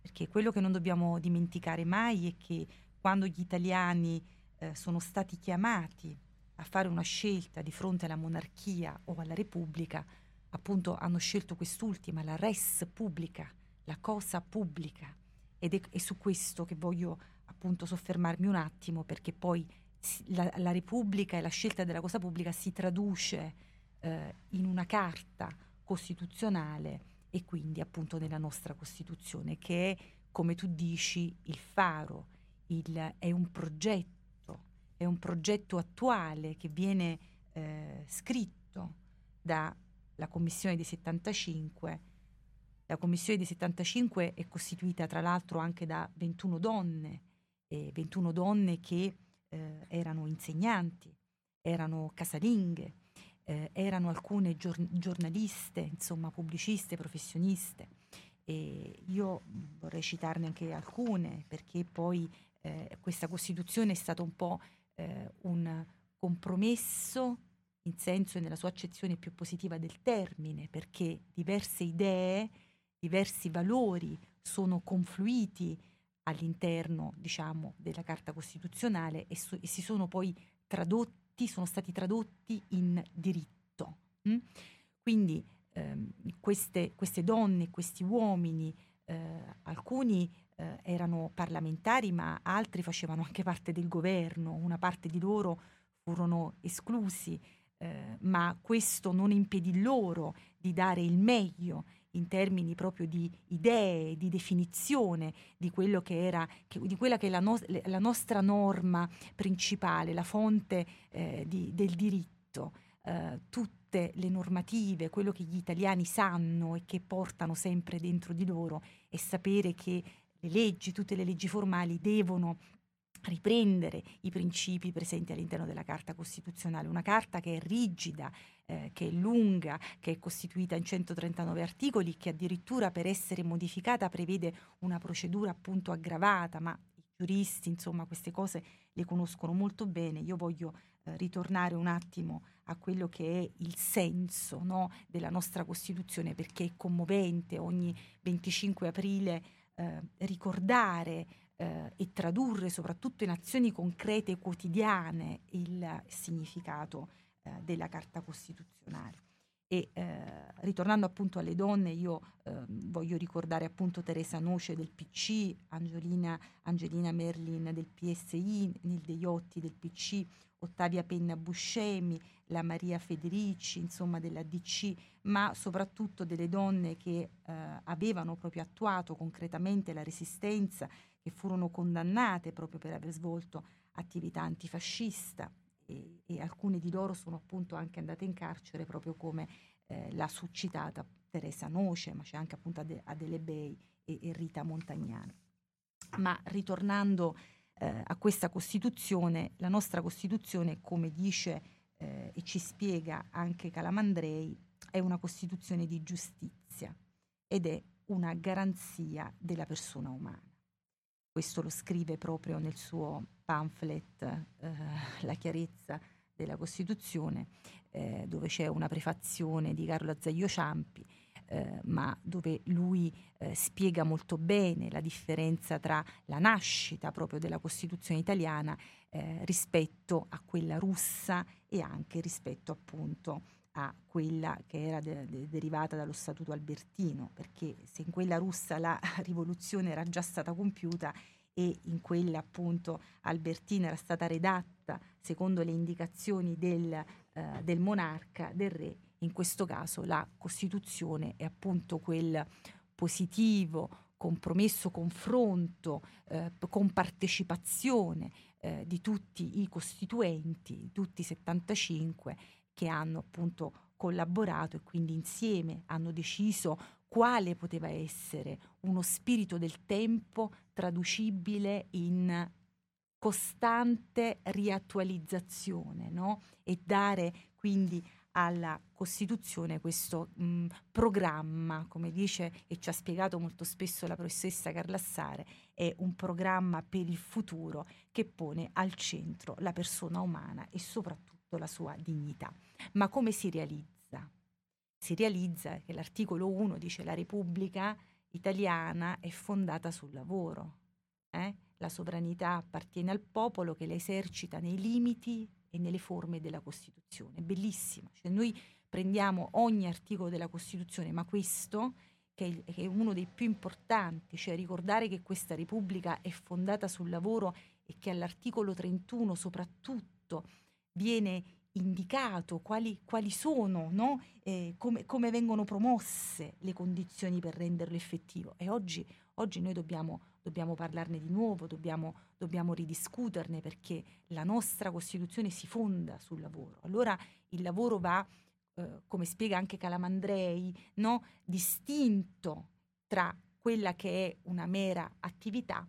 Perché quello che non dobbiamo dimenticare mai è che quando gli italiani eh, sono stati chiamati a fare una scelta di fronte alla monarchia o alla Repubblica, appunto hanno scelto quest'ultima, la res pubblica, la cosa pubblica. Ed è, è su questo che voglio appunto soffermarmi un attimo, perché poi la, la Repubblica e la scelta della cosa pubblica si traduce eh, in una carta costituzionale e quindi appunto nella nostra Costituzione, che è, come tu dici, il faro, il, è un progetto, è un progetto attuale che viene eh, scritto dalla Commissione dei 75. La Commissione dei 75 è costituita tra l'altro anche da 21 donne, eh, 21 donne che eh, erano insegnanti, erano casalinghe, eh, erano alcune gior- giornaliste, insomma pubbliciste, professioniste. E io vorrei citarne anche alcune perché poi eh, questa Costituzione è stata un po' eh, un compromesso in senso e nella sua accezione più positiva del termine, perché diverse idee, diversi valori sono confluiti all'interno, diciamo, della Carta Costituzionale e, so- e si sono poi tradotti sono stati tradotti in diritto. Mm? Quindi ehm, queste, queste, donne, questi uomini, eh, alcuni eh, erano parlamentari, ma altri facevano anche parte del governo, una parte di loro furono esclusi, eh, ma questo non impedì loro di dare il meglio in termini proprio di idee, di definizione di, che era, che, di quella che è la, no, la, nostra norma principale, la fonte eh, di, del diritto. Eh, tutte le normative, quello che gli italiani sanno e che portano sempre dentro di loro è sapere che le leggi, tutte le leggi formali devono riprendere i principi presenti all'interno della Carta Costituzionale, una carta che è rigida, eh, che è lunga, che è costituita in 139 articoli, che addirittura per essere modificata prevede una procedura appunto aggravata, ma i giuristi, insomma, queste cose le conoscono molto bene. Io voglio eh, ritornare un attimo a quello che è il senso no, della nostra Costituzione, perché è commovente ogni 25 aprile eh, ricordare eh, e tradurre soprattutto in azioni concrete e quotidiane il significato eh, della Carta Costituzionale. E eh, ritornando appunto alle donne, io eh, voglio ricordare appunto Teresa Noce del PC, Angelina, Angelina Merlin del PSI, Nilde Iotti del PC, Ottavia Penna Buscemi, la Maria Federici, insomma della DC, ma soprattutto delle donne che eh, avevano proprio attuato concretamente la resistenza che furono condannate proprio per aver svolto attività antifascista e, e alcune di loro sono appunto anche andate in carcere proprio come eh, la succitata Teresa Noce, ma c'è anche appunto Ade- Adele Bay e, e, Rita Montagnano. Ma ritornando eh, a questa Costituzione, la nostra Costituzione, come dice eh, e ci spiega anche Calamandrei, è una Costituzione di giustizia ed è una garanzia della persona umana questo lo scrive proprio nel suo pamphlet eh, La chiarezza della Costituzione, eh, dove c'è una prefazione di Carlo Azeglio Ciampi, eh, ma dove lui eh, spiega molto bene la differenza tra la nascita proprio della Costituzione italiana eh, rispetto a quella russa e anche rispetto appunto a quella che era de- de- derivata dallo Statuto Albertino, perché se in quella russa la rivoluzione era già stata compiuta e in quella appunto albertina era stata redatta secondo le indicazioni del, eh, del monarca, del re, in questo caso la Costituzione è appunto quel positivo, compromesso confronto, eh, con partecipazione eh, di tutti i costituenti, tutti i 75 che hanno appunto collaborato e quindi insieme hanno deciso quale poteva essere uno spirito del tempo traducibile in costante riattualizzazione no? e dare quindi alla Costituzione questo mh, programma, come dice e ci ha spiegato molto spesso la professoressa Carlassare, è un programma per il futuro che pone al centro la persona umana e soprattutto la sua dignità. Ma come si realizza? Si realizza che l'articolo 1 dice la Repubblica italiana è fondata sul lavoro. Eh? La sovranità appartiene al popolo che la esercita nei limiti e nelle forme della Costituzione. Bellissimo. Cioè noi prendiamo ogni articolo della Costituzione, ma questo, che è uno dei più importanti, cioè ricordare che questa Repubblica è fondata sul lavoro e che all'articolo 31 soprattutto viene indicato quali, quali sono, no? eh, come, come, vengono promosse le condizioni per renderlo effettivo. E oggi, oggi noi dobbiamo, dobbiamo, parlarne di nuovo, dobbiamo, dobbiamo ridiscuterne perché la nostra Costituzione si fonda sul lavoro. Allora il lavoro va, eh, come spiega anche Calamandrei, no? distinto tra quella che è una mera attività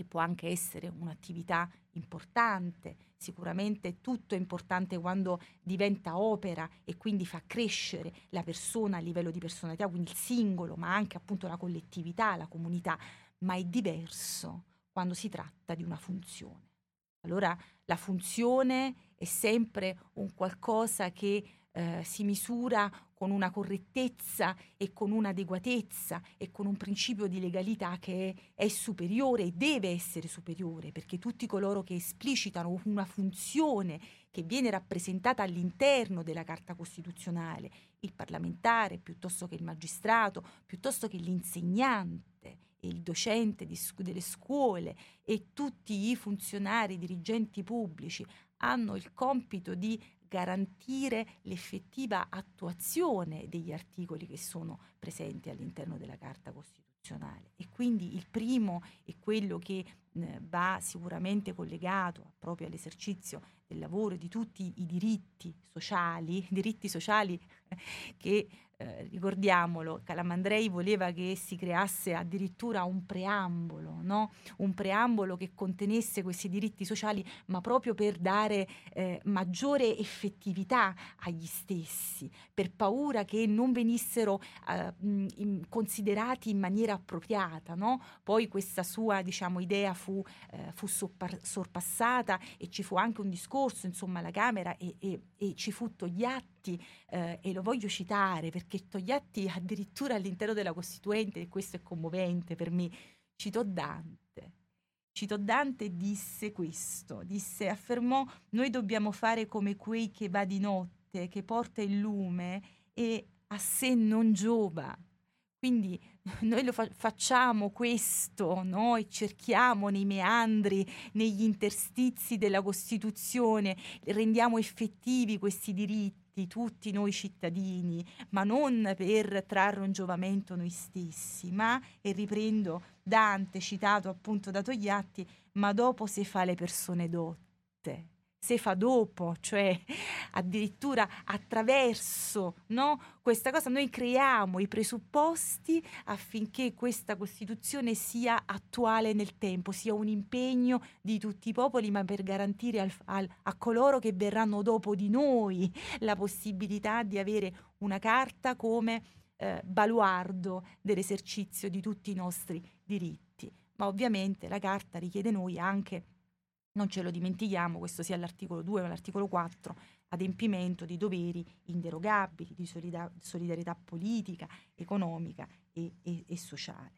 che può anche essere un'attività importante, sicuramente tutto è importante quando diventa opera e quindi fa crescere la persona a livello di personalità, quindi il singolo, ma anche appunto la collettività, la comunità, ma è diverso quando si tratta di una funzione. Allora la funzione è sempre un qualcosa che eh, si misura con una correttezza e con un'adeguatezza e con un principio di legalità che è, è superiore e deve essere superiore, perché tutti coloro che esplicitano una funzione che viene rappresentata all'interno della Carta Costituzionale, il parlamentare piuttosto che il magistrato, piuttosto che l'insegnante, il docente di, delle scuole e tutti i funzionari, dirigenti pubblici hanno il compito di garantire l'effettiva attuazione degli articoli che sono presenti all'interno della Carta Costituzionale. E quindi il primo è quello che eh, va sicuramente collegato proprio all'esercizio del lavoro e di tutti i diritti sociali, diritti sociali che eh, ricordiamolo, Calamandrei voleva che si creasse addirittura un preambolo, no? un preambolo che contenesse questi diritti sociali, ma proprio per dare eh, maggiore effettività agli stessi, per paura che non venissero eh, in, considerati in maniera appropriata. No? Poi questa sua diciamo, idea fu, eh, fu soppar- sorpassata e ci fu anche un discorso insomma, alla Camera e, e, e ci fu Togliatti eh, e lo voglio citare perché Togliatti addirittura all'interno della Costituente, e questo è commovente per me, citò Dante. Citò Dante disse questo, disse, affermò, noi dobbiamo fare come quei che va di notte, che porta il lume e a sé non giova. Quindi noi lo fa- facciamo questo, no? e cerchiamo nei meandri, negli interstizi della Costituzione, rendiamo effettivi questi diritti di tutti noi cittadini, ma non per trarre un giovamento noi stessi, ma, e riprendo Dante citato appunto da Togliatti, ma dopo se fa le persone dotte se fa dopo, cioè addirittura attraverso no? questa cosa noi creiamo i presupposti affinché questa Costituzione sia attuale nel tempo, sia un impegno di tutti i popoli, ma per garantire al, al, a coloro che verranno dopo di noi la possibilità di avere una carta come eh, baluardo dell'esercizio di tutti i nostri diritti. Ma ovviamente la carta richiede noi anche non ce lo dimentichiamo, questo sia l'articolo 2 ma l'articolo 4, adempimento di doveri inderogabili, di solida- solidarietà politica, economica e, e, e, sociale.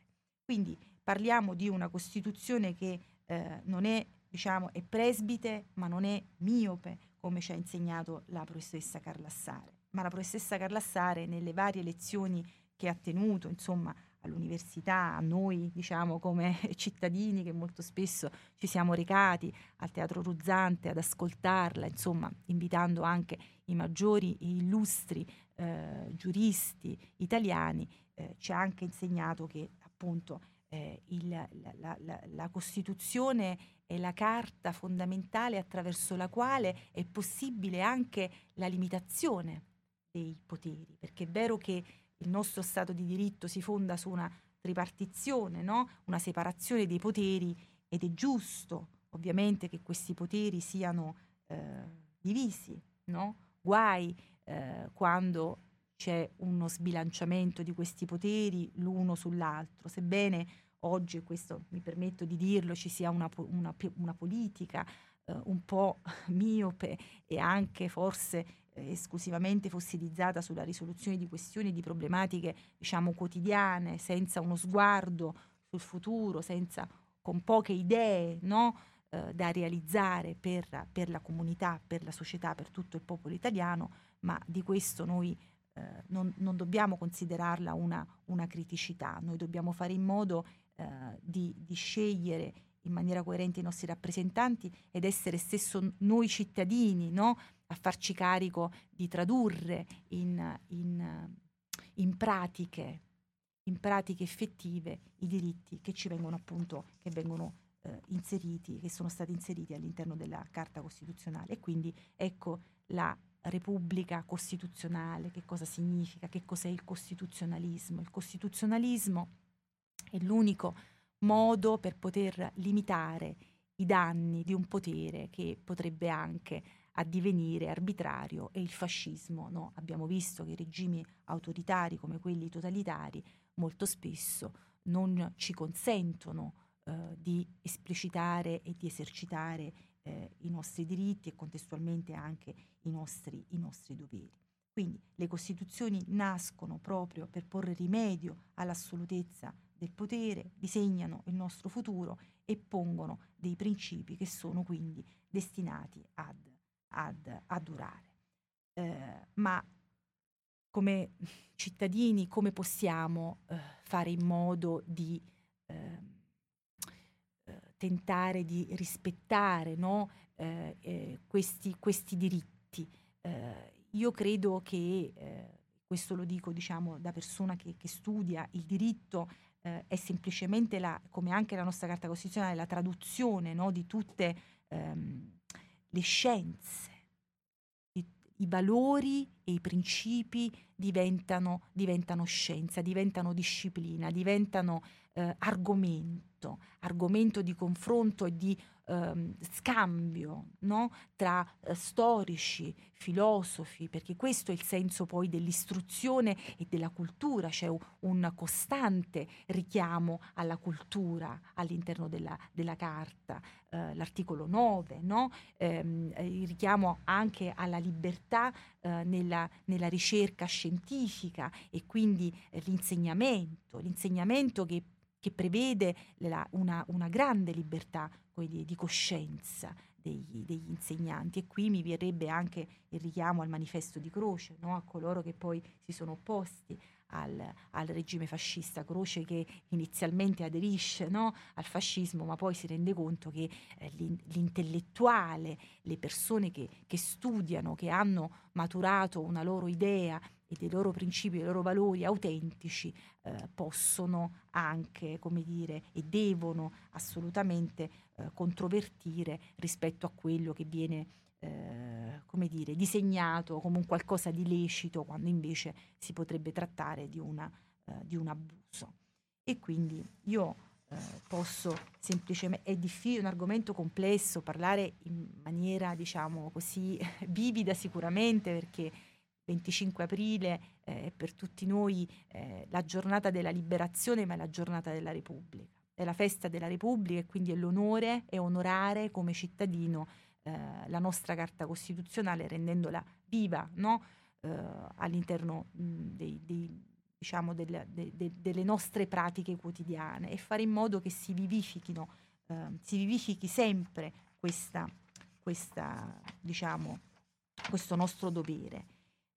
Quindi parliamo di una Costituzione che eh, non è, diciamo, è presbite, ma non è miope, come ci ha insegnato la professoressa Carlassare. ma la professoressa Carlassare nelle varie lezioni che ha tenuto, insomma, all'università, a noi, diciamo, come cittadini che molto spesso ci siamo recati al Teatro Ruzzante ad ascoltarla, insomma, invitando anche i maggiori e illustri eh, giuristi italiani, eh, ci ha anche insegnato che appunto eh, il, la, la, la Costituzione è la carta fondamentale attraverso la quale è possibile anche la limitazione dei poteri, perché è vero che il nostro Stato di diritto si fonda su una tripartizione, no? una separazione dei poteri ed è giusto ovviamente che questi poteri siano eh, divisi, no? guai eh, quando c'è uno sbilanciamento di questi poteri l'uno sull'altro, sebbene oggi, questo mi permetto di dirlo, ci sia una, una, una politica eh, un po' miope e anche forse eh, esclusivamente fossilizzata sulla risoluzione di questioni e di problematiche, diciamo, quotidiane, senza uno sguardo sul futuro, senza, con poche idee, no? eh, da realizzare per, per, la comunità, per la società, per tutto il popolo italiano, ma di questo noi eh, non, non, dobbiamo considerarla una, una, criticità, noi dobbiamo fare in modo eh, di, di scegliere in maniera coerente i nostri rappresentanti ed essere stesso noi cittadini no? a farci carico di tradurre in, in, in, pratiche, in pratiche effettive i diritti che ci vengono appunto, che vengono eh, inseriti, che sono stati inseriti all'interno della Carta Costituzionale. E quindi ecco la Repubblica Costituzionale, che cosa significa, che cos'è il costituzionalismo. Il costituzionalismo è l'unico modo per poter limitare i danni di un potere che potrebbe anche addivenire arbitrario e il fascismo. No? Abbiamo visto che i regimi autoritari come quelli totalitari molto spesso non ci consentono eh, di esplicitare e di esercitare eh, i nostri diritti e contestualmente anche i nostri, i nostri doveri. Quindi le Costituzioni nascono proprio per porre rimedio all'assolutezza del potere, disegnano il nostro futuro e pongono dei principi che sono quindi destinati ad, ad, a durare. Eh, ma come cittadini come possiamo eh, fare in modo di ehm, eh, tentare di rispettare no, eh, eh, questi, questi, diritti? Eh, io credo che questo lo dico diciamo, da persona che, che studia il diritto, eh, è semplicemente, la, come anche la nostra Carta Costituzionale, la traduzione no, di tutte ehm, le scienze. I, I, valori e i principi diventano, diventano scienza, diventano disciplina, diventano eh, argomento, argomento di confronto e di ehm, scambio no? tra eh, storici, filosofi, perché questo è il senso poi dell'istruzione e della cultura, c'è un costante richiamo alla cultura all'interno della, della carta, eh, l'articolo 9, no? ehm, il richiamo anche alla libertà eh, nella, nella, ricerca scientifica e quindi l'insegnamento, l'insegnamento che che prevede la, una, una, grande libertà di, di coscienza degli, degli, insegnanti e qui mi verrebbe anche il richiamo al manifesto di Croce, no? a coloro che poi si sono opposti al, al regime fascista, Croce che inizialmente aderisce no? al fascismo ma poi si rende conto che eh, l'intellettuale, le persone che, che studiano, che hanno maturato una loro idea e dei loro principi, dei loro valori autentici eh, possono anche, come dire, e devono assolutamente eh, controvertire rispetto a quello che viene eh, come dire, disegnato come un qualcosa di lecito quando invece si potrebbe trattare di, una, eh, di un abuso. E quindi io eh, posso semplicemente, è difficile, un argomento complesso, parlare in maniera diciamo così vivida sicuramente perché 25 aprile eh, è per tutti noi eh, la giornata della liberazione, ma è la giornata della Repubblica. È la festa della Repubblica e quindi è l'onore e onorare come cittadino eh, la nostra Carta Costituzionale rendendola viva no? Eh, all'interno mh, dei, dei, diciamo del, de, de, delle nostre pratiche quotidiane e fare in modo che si vivifichino, eh, si vivifichi sempre questa, questa, diciamo, questo nostro dovere.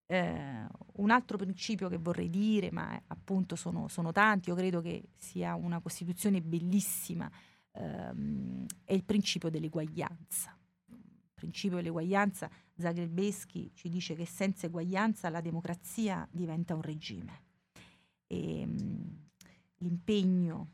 Eh, un altro principio che vorrei dire, ma appunto sono, sono tanti, io credo che sia una Costituzione bellissima, ehm, è il principio dell'eguaglianza. Il principio dell'eguaglianza, Zagrebeschi ci dice che senza eguaglianza la democrazia diventa un regime. E, ehm, l'impegno,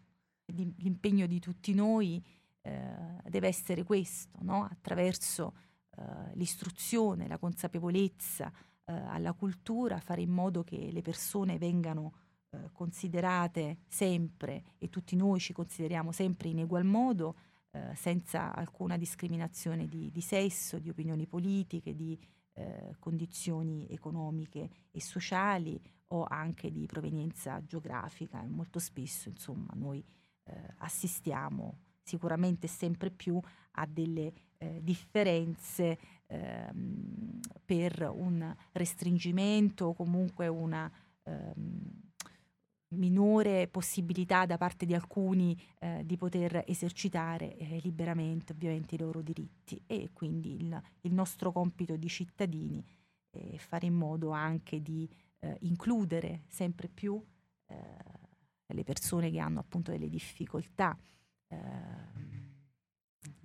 l'impegno di tutti noi eh, deve essere questo, no? attraverso eh, l'istruzione, la consapevolezza, eh, alla cultura, fare in modo che le persone vengano eh, considerate sempre e tutti noi ci consideriamo sempre in egual modo, eh, senza alcuna discriminazione di, di, sesso, di opinioni politiche, di eh, condizioni economiche e sociali o anche di provenienza geografica. Molto spesso, insomma, noi eh, assistiamo sicuramente sempre più a delle eh, differenze ehm, per un restringimento o comunque una ehm, minore possibilità da parte di alcuni eh, di poter esercitare eh, liberamente ovviamente i loro diritti. E quindi il, il nostro compito di cittadini è fare in modo anche di eh, includere sempre più eh, le persone che hanno appunto delle difficoltà, ehm,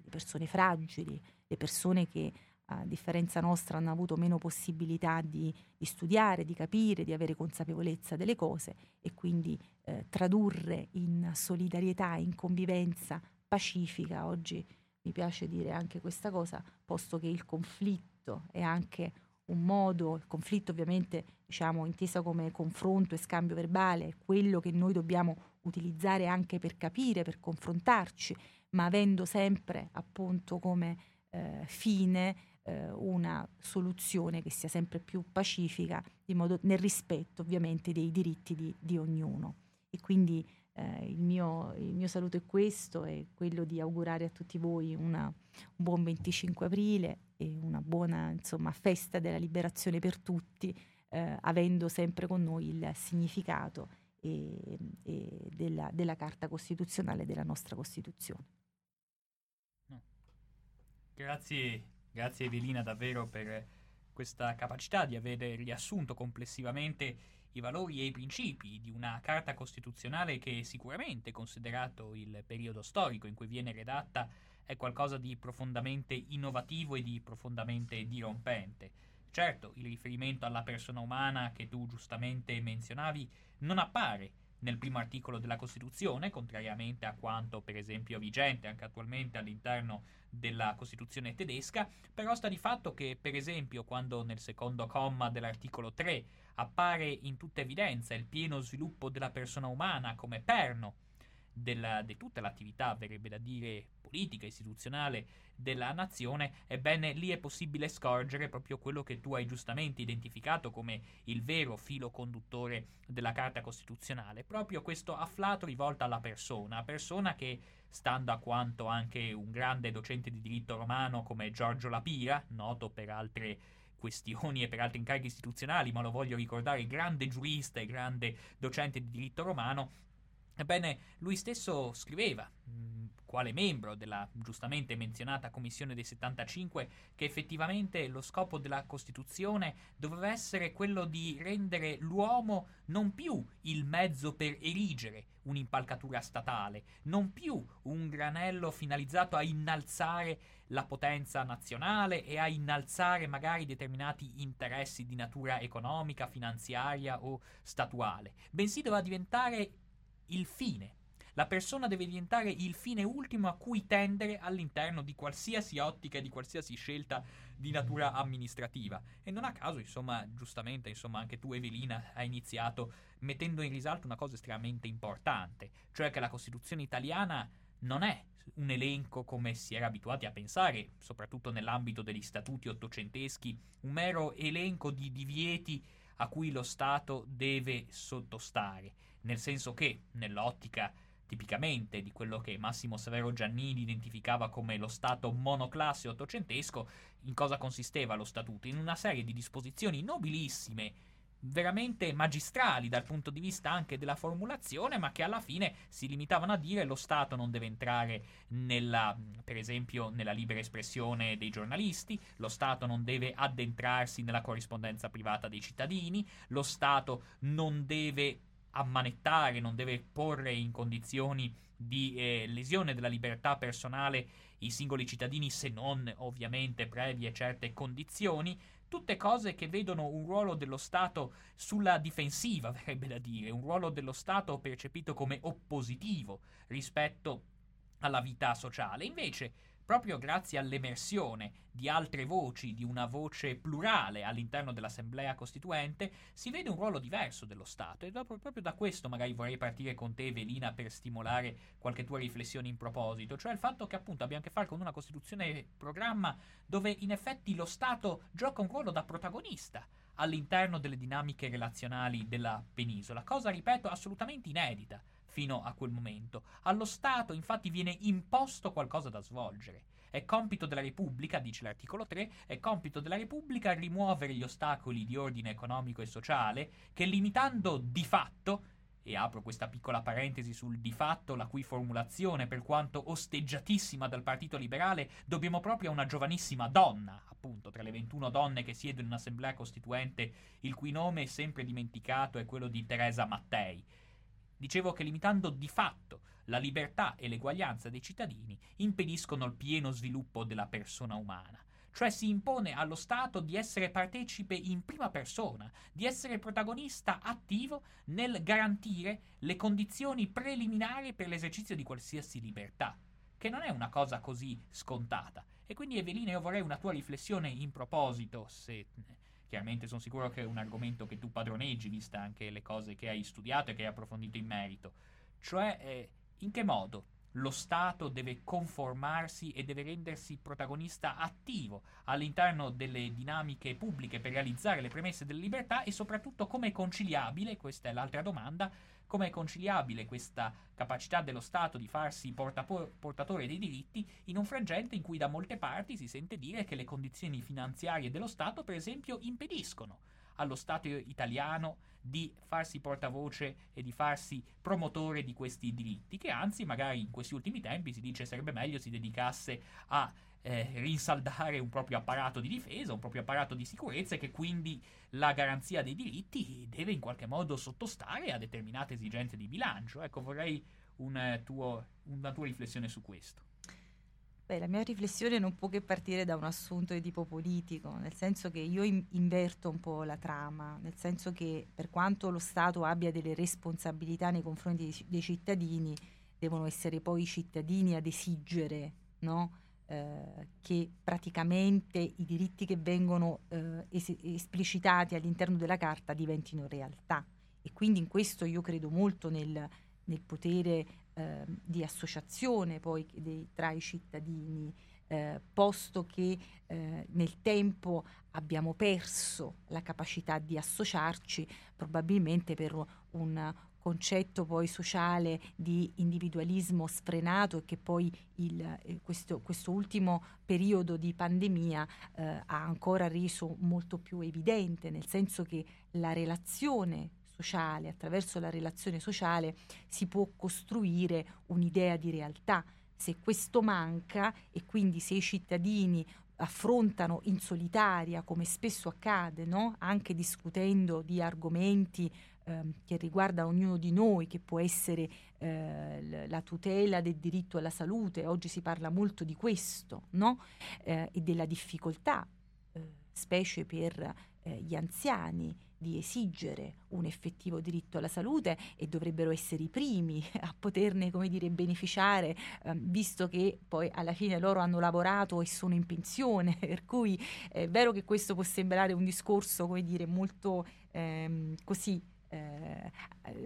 le persone fragili, le persone che a differenza nostra hanno avuto meno possibilità di, di, studiare, di capire, di avere consapevolezza delle cose e quindi eh, tradurre in solidarietà, in convivenza pacifica. Oggi mi piace dire anche questa cosa, posto che il conflitto è anche un modo, il conflitto ovviamente diciamo intesa come confronto e scambio verbale, quello che noi dobbiamo utilizzare anche per capire, per confrontarci, ma avendo sempre appunto come eh, fine eh, una soluzione che sia sempre più pacifica, modo, nel rispetto ovviamente dei diritti di, di ognuno. E quindi eh, il, mio, il, mio, saluto è questo, è quello di augurare a tutti voi una, un buon 25 aprile e una buona insomma, festa della liberazione per tutti, eh, avendo sempre con noi il significato e, e della, della Carta Costituzionale della nostra Costituzione. Grazie Grazie Evelina davvero per questa capacità di aver riassunto complessivamente i valori e i principi di una carta costituzionale che sicuramente, considerato il periodo storico in cui viene redatta, è qualcosa di profondamente innovativo e di profondamente dirompente. Certo, il riferimento alla persona umana che tu giustamente menzionavi non appare nel primo articolo della Costituzione, contrariamente a quanto per esempio vigente anche attualmente all'interno della Costituzione tedesca, però sta di fatto che per esempio quando nel secondo comma dell'articolo 3 appare in tutta evidenza il pieno sviluppo della persona umana come perno della, di tutta l'attività, verrebbe da dire, politica, istituzionale della nazione, ebbene lì è possibile scorgere proprio quello che tu hai giustamente identificato come il vero filo conduttore della Carta Costituzionale, proprio questo afflato rivolto alla persona, persona che, stando a quanto anche un grande docente di diritto romano come Giorgio Lapira, noto per altre questioni e per altri incarichi istituzionali, ma lo voglio ricordare, grande giurista e grande docente di diritto romano, Ebbene, lui stesso scriveva, mm, quale membro della giustamente menzionata Commissione dei 75, che effettivamente lo scopo della Costituzione doveva essere quello di rendere l'uomo non più il mezzo per erigere un'impalcatura statale, non più un granello finalizzato a innalzare la potenza nazionale e a innalzare magari determinati interessi di natura economica, finanziaria o statuale, bensì doveva diventare il fine. La persona deve diventare il fine ultimo a cui tendere all'interno di qualsiasi ottica e di qualsiasi scelta di natura amministrativa. E non a caso, insomma, giustamente, insomma, anche tu, Evelina, hai iniziato mettendo in risalto una cosa estremamente importante, cioè che la Costituzione italiana non è un elenco come si era abituati a pensare, soprattutto nell'ambito degli statuti ottocenteschi, un mero elenco di divieti a cui lo Stato deve sottostare nel senso che, nell'ottica tipicamente di quello che Massimo Severo Giannini identificava come lo Stato monoclasse ottocentesco, in cosa consisteva lo Statuto? In una serie di disposizioni nobilissime veramente magistrali dal punto di vista anche della formulazione, ma che alla fine si limitavano a dire lo Stato non deve entrare nella, per esempio, nella libera espressione dei giornalisti, lo Stato non deve addentrarsi nella corrispondenza privata dei cittadini, lo Stato non deve ammanettare, non deve porre in condizioni di eh, lesione della libertà personale i singoli cittadini se non ovviamente previe certe condizioni, tutte cose che vedono un ruolo dello Stato sulla difensiva, verrebbe da dire, un ruolo dello Stato percepito come oppositivo rispetto alla vita sociale. Invece proprio grazie all'emersione di altre voci, di una voce plurale all'interno dell'Assemblea Costituente, si vede un ruolo diverso dello Stato. E dopo, proprio da questo magari vorrei partire con te Evelina per stimolare qualche tua riflessione in proposito, cioè il fatto che appunto abbiamo a che fare con una Costituzione programma dove in effetti lo Stato gioca un ruolo da protagonista all'interno delle dinamiche relazionali della penisola, cosa ripeto assolutamente inedita fino a quel momento. Allo Stato infatti viene imposto qualcosa da svolgere. È compito della Repubblica, dice l'articolo 3, è compito della Repubblica rimuovere gli ostacoli di ordine economico e sociale che limitando di fatto e apro questa piccola parentesi sul di fatto, la cui formulazione, per quanto osteggiatissima dal Partito Liberale, dobbiamo proprio a una giovanissima donna, appunto, tra le 21 donne che siedono in un'assemblea costituente, il cui nome è sempre dimenticato è quello di Teresa Mattei. Dicevo che limitando di fatto la libertà e l'eguaglianza dei cittadini impediscono il pieno sviluppo della persona umana. Cioè si impone allo Stato di essere partecipe in prima persona, di essere protagonista attivo nel garantire le condizioni preliminari per l'esercizio di qualsiasi libertà, che non è una cosa così scontata. E quindi Evelina io vorrei una tua riflessione in proposito, se Chiaramente sono sicuro che è un argomento che tu padroneggi, vista anche le cose che hai studiato e che hai approfondito in merito. Cioè, eh, in che modo lo Stato deve conformarsi e deve rendersi protagonista attivo all'interno delle dinamiche pubbliche per realizzare le premesse della libertà e soprattutto come è conciliabile, questa è l'altra domanda, come è conciliabile questa capacità dello Stato di farsi portatore dei diritti in un frangente in cui da molte parti si sente dire che le condizioni finanziarie dello Stato, per esempio, impediscono allo Stato italiano di farsi portavoce e di farsi promotore di questi diritti, che anzi magari in questi ultimi tempi si dice sarebbe meglio si dedicasse a eh, rinsaldare un proprio apparato di difesa, un proprio apparato di sicurezza e che quindi la garanzia dei diritti deve in qualche modo sottostare a determinate esigenze di bilancio. Ecco, vorrei un tuo, una tua riflessione su questo. Beh, la mia riflessione non può che partire da un assunto di tipo politico, nel senso che io in- inverto un po' la trama, nel senso che per quanto lo Stato abbia delle responsabilità nei confronti dei, dei cittadini, devono essere poi i cittadini ad esigere no? eh, che praticamente i diritti che vengono eh, es- esplicitati all'interno della Carta diventino realtà. E quindi in questo io credo molto nel, nel potere eh, di associazione poi dei, tra i cittadini, eh, posto che eh, nel tempo abbiamo perso la capacità di associarci, probabilmente per un concetto poi sociale di individualismo sfrenato e che poi il, eh, questo, questo, ultimo periodo di pandemia eh, ha ancora reso molto più evidente, nel senso che la relazione sociale, attraverso la relazione sociale si può costruire un'idea di realtà. Se questo manca e quindi se i cittadini affrontano in solitaria, come spesso accade, no? anche discutendo di argomenti eh, che riguardano ognuno di noi, che può essere eh, la tutela del diritto alla salute, oggi si parla molto di questo, no? eh, e della difficoltà, eh, specie per eh, gli anziani, di esigere un effettivo diritto alla salute e dovrebbero essere i primi a poterne come dire, beneficiare, eh, visto che poi alla fine loro hanno lavorato e sono in pensione, per cui è vero che questo può sembrare un discorso come dire, molto ehm, così eh,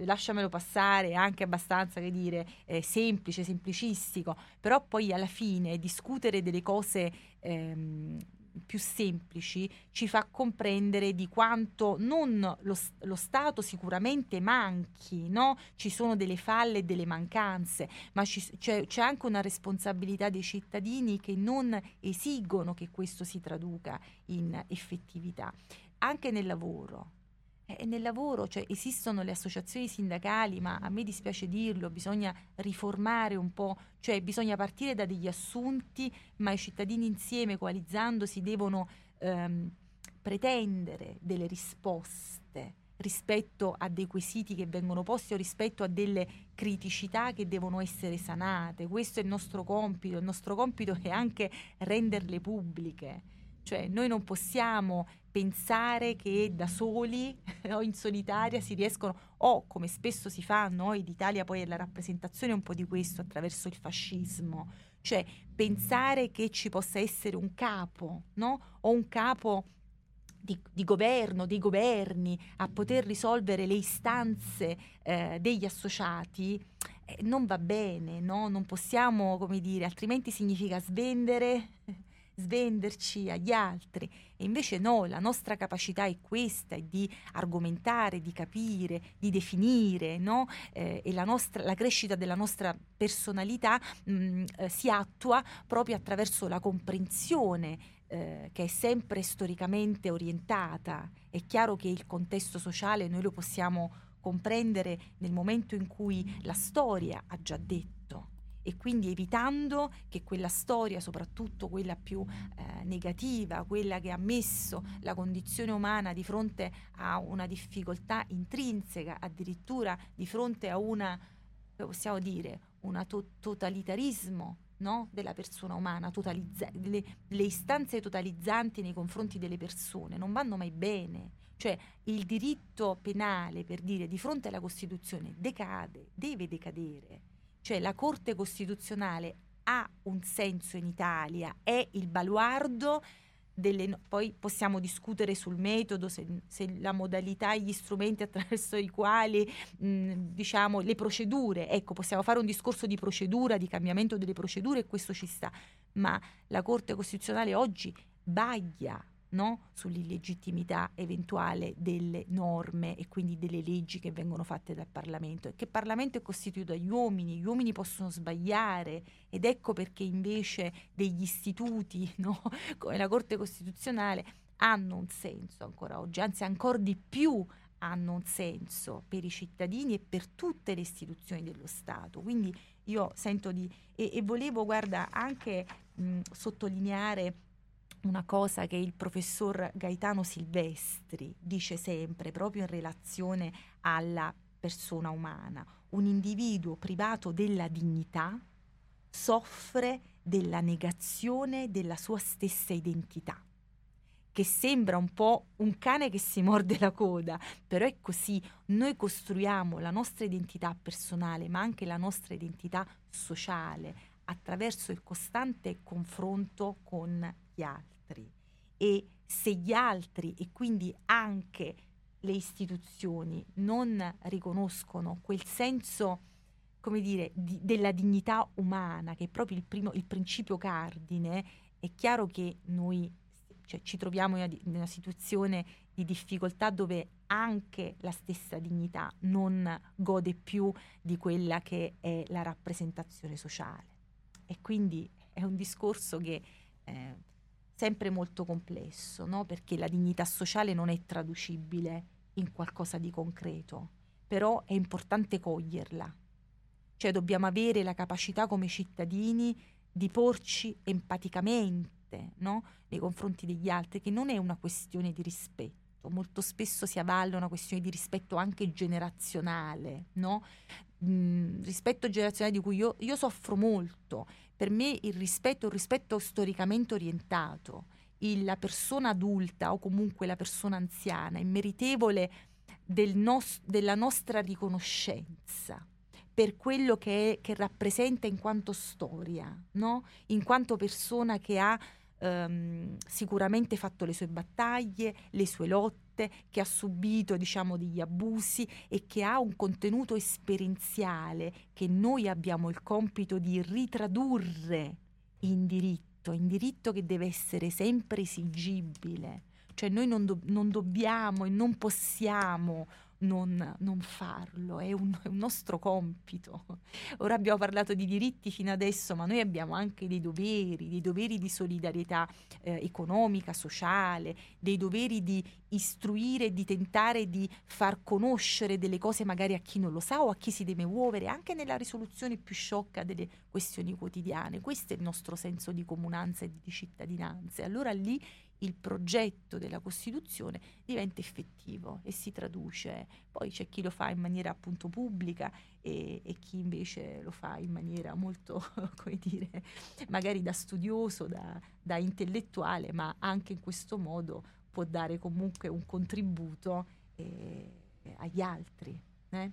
lasciamelo passare, anche abbastanza che dire eh, semplice, semplicistico, però poi alla fine discutere delle cose ehm, più semplici ci fa comprendere di quanto non lo, lo Stato sicuramente manchi, no? ci sono delle falle e delle mancanze, ma ci, c'è, c'è anche una responsabilità dei cittadini che non esigono che questo si traduca in effettività. Anche nel lavoro, E nel lavoro, cioè esistono le associazioni sindacali, ma a me dispiace dirlo, bisogna riformare un po', cioè bisogna partire da degli assunti, ma i cittadini insieme, coalizzandosi, devono ehm, pretendere delle risposte rispetto a dei quesiti che vengono posti o rispetto a delle criticità che devono essere sanate. Questo è il nostro compito, il nostro compito è anche renderle pubbliche. Cioè noi non possiamo pensare che da soli o in solitaria si riescono, o come spesso si fa, noi d'Italia poi è la rappresentazione un po' di questo attraverso il fascismo, cioè pensare che ci possa essere un capo, no? O un capo di, di, governo, dei governi, a poter risolvere le istanze eh, degli associati, eh, non va bene, no? non possiamo, come dire, altrimenti significa svendere, svenderci agli altri. E invece no, la nostra capacità è questa, è di argomentare, di capire, di definire, no? eh, e la, nostra, la, crescita della nostra personalità mh, mm, eh, si attua proprio attraverso la comprensione eh, che è sempre storicamente orientata. È chiaro che il contesto sociale noi lo possiamo comprendere nel momento in cui la storia ha già detto e quindi evitando che quella storia, soprattutto quella più eh, negativa, quella che ha messo la condizione umana di fronte a una difficoltà intrinseca, addirittura di fronte a una, possiamo dire, un to- totalitarismo no? della persona umana, totalizza- le, le istanze totalizzanti nei confronti delle persone non vanno mai bene. Cioè il diritto penale, per dire, di fronte alla Costituzione decade, deve decadere. Cioè la Corte Costituzionale ha un senso in Italia, è il baluardo delle, poi possiamo discutere sul metodo, se, se, la modalità gli strumenti attraverso i quali, mh, diciamo, le procedure, ecco, possiamo fare un discorso di procedura, di cambiamento delle procedure e questo ci sta, ma la Corte Costituzionale oggi baglia no? sull'illegittimità eventuale delle norme e quindi delle leggi che vengono fatte dal Parlamento. E che il Parlamento è costituito dagli uomini, gli uomini possono sbagliare ed ecco perché invece degli istituti no? come la Corte Costituzionale hanno un senso ancora oggi, anzi ancora di più hanno un senso per i cittadini e per tutte le istituzioni dello Stato. Quindi io sento di... e, e volevo, guarda, anche mh, sottolineare una cosa che il professor Gaetano Silvestri dice sempre proprio in relazione alla persona umana. Un individuo privato della dignità soffre della negazione della sua stessa identità che sembra un po' un cane che si morde la coda, però è così, noi costruiamo la nostra identità personale, ma anche la nostra identità sociale attraverso il costante confronto con altri e se gli altri e quindi anche le istituzioni non riconoscono quel senso come dire, di, della dignità umana, che è proprio il, primo, il principio cardine, è chiaro che noi cioè, ci troviamo in una, in una, situazione di difficoltà dove anche la stessa dignità non gode più di quella che è la rappresentazione sociale. E quindi è un discorso che eh, sempre molto complesso, no? perché la dignità sociale non è traducibile in qualcosa di concreto, però è importante coglierla. Cioè dobbiamo avere la capacità come cittadini di porci empaticamente no? nei confronti degli altri, che non è una questione di rispetto, molto spesso si avalla una questione di rispetto anche generazionale, no? Mm, rispetto generazionale di cui io, io soffro molto per me il rispetto un rispetto storicamente orientato. Il, la persona adulta o comunque la persona anziana è meritevole del nos- della nostra riconoscenza per quello che, è, che rappresenta in quanto storia, no? in quanto persona che ha ehm, sicuramente fatto le sue battaglie, le sue lotte, che ha subito diciamo degli abusi e che ha un contenuto esperienziale che noi abbiamo il compito di ritradurre in diritto, in diritto che deve essere sempre esigibile. Cioè noi non, do- non dobbiamo e non possiamo non, non farlo, è un, è un, nostro compito. Ora abbiamo parlato di diritti fino adesso, ma noi abbiamo anche dei doveri, dei doveri di solidarietà eh, economica, sociale, dei doveri di istruire, di tentare di far conoscere delle cose magari a chi non lo sa o a chi si deve muovere, anche nella risoluzione più sciocca delle questioni quotidiane. Questo è il nostro senso di comunanza e di cittadinanza. E allora lì il progetto della Costituzione diventa effettivo e si traduce. Poi c'è chi lo fa in maniera appunto pubblica e, e chi invece lo fa in maniera molto, come dire, magari da studioso, da, da intellettuale, ma anche in questo modo può dare comunque un contributo eh, agli altri. Eh?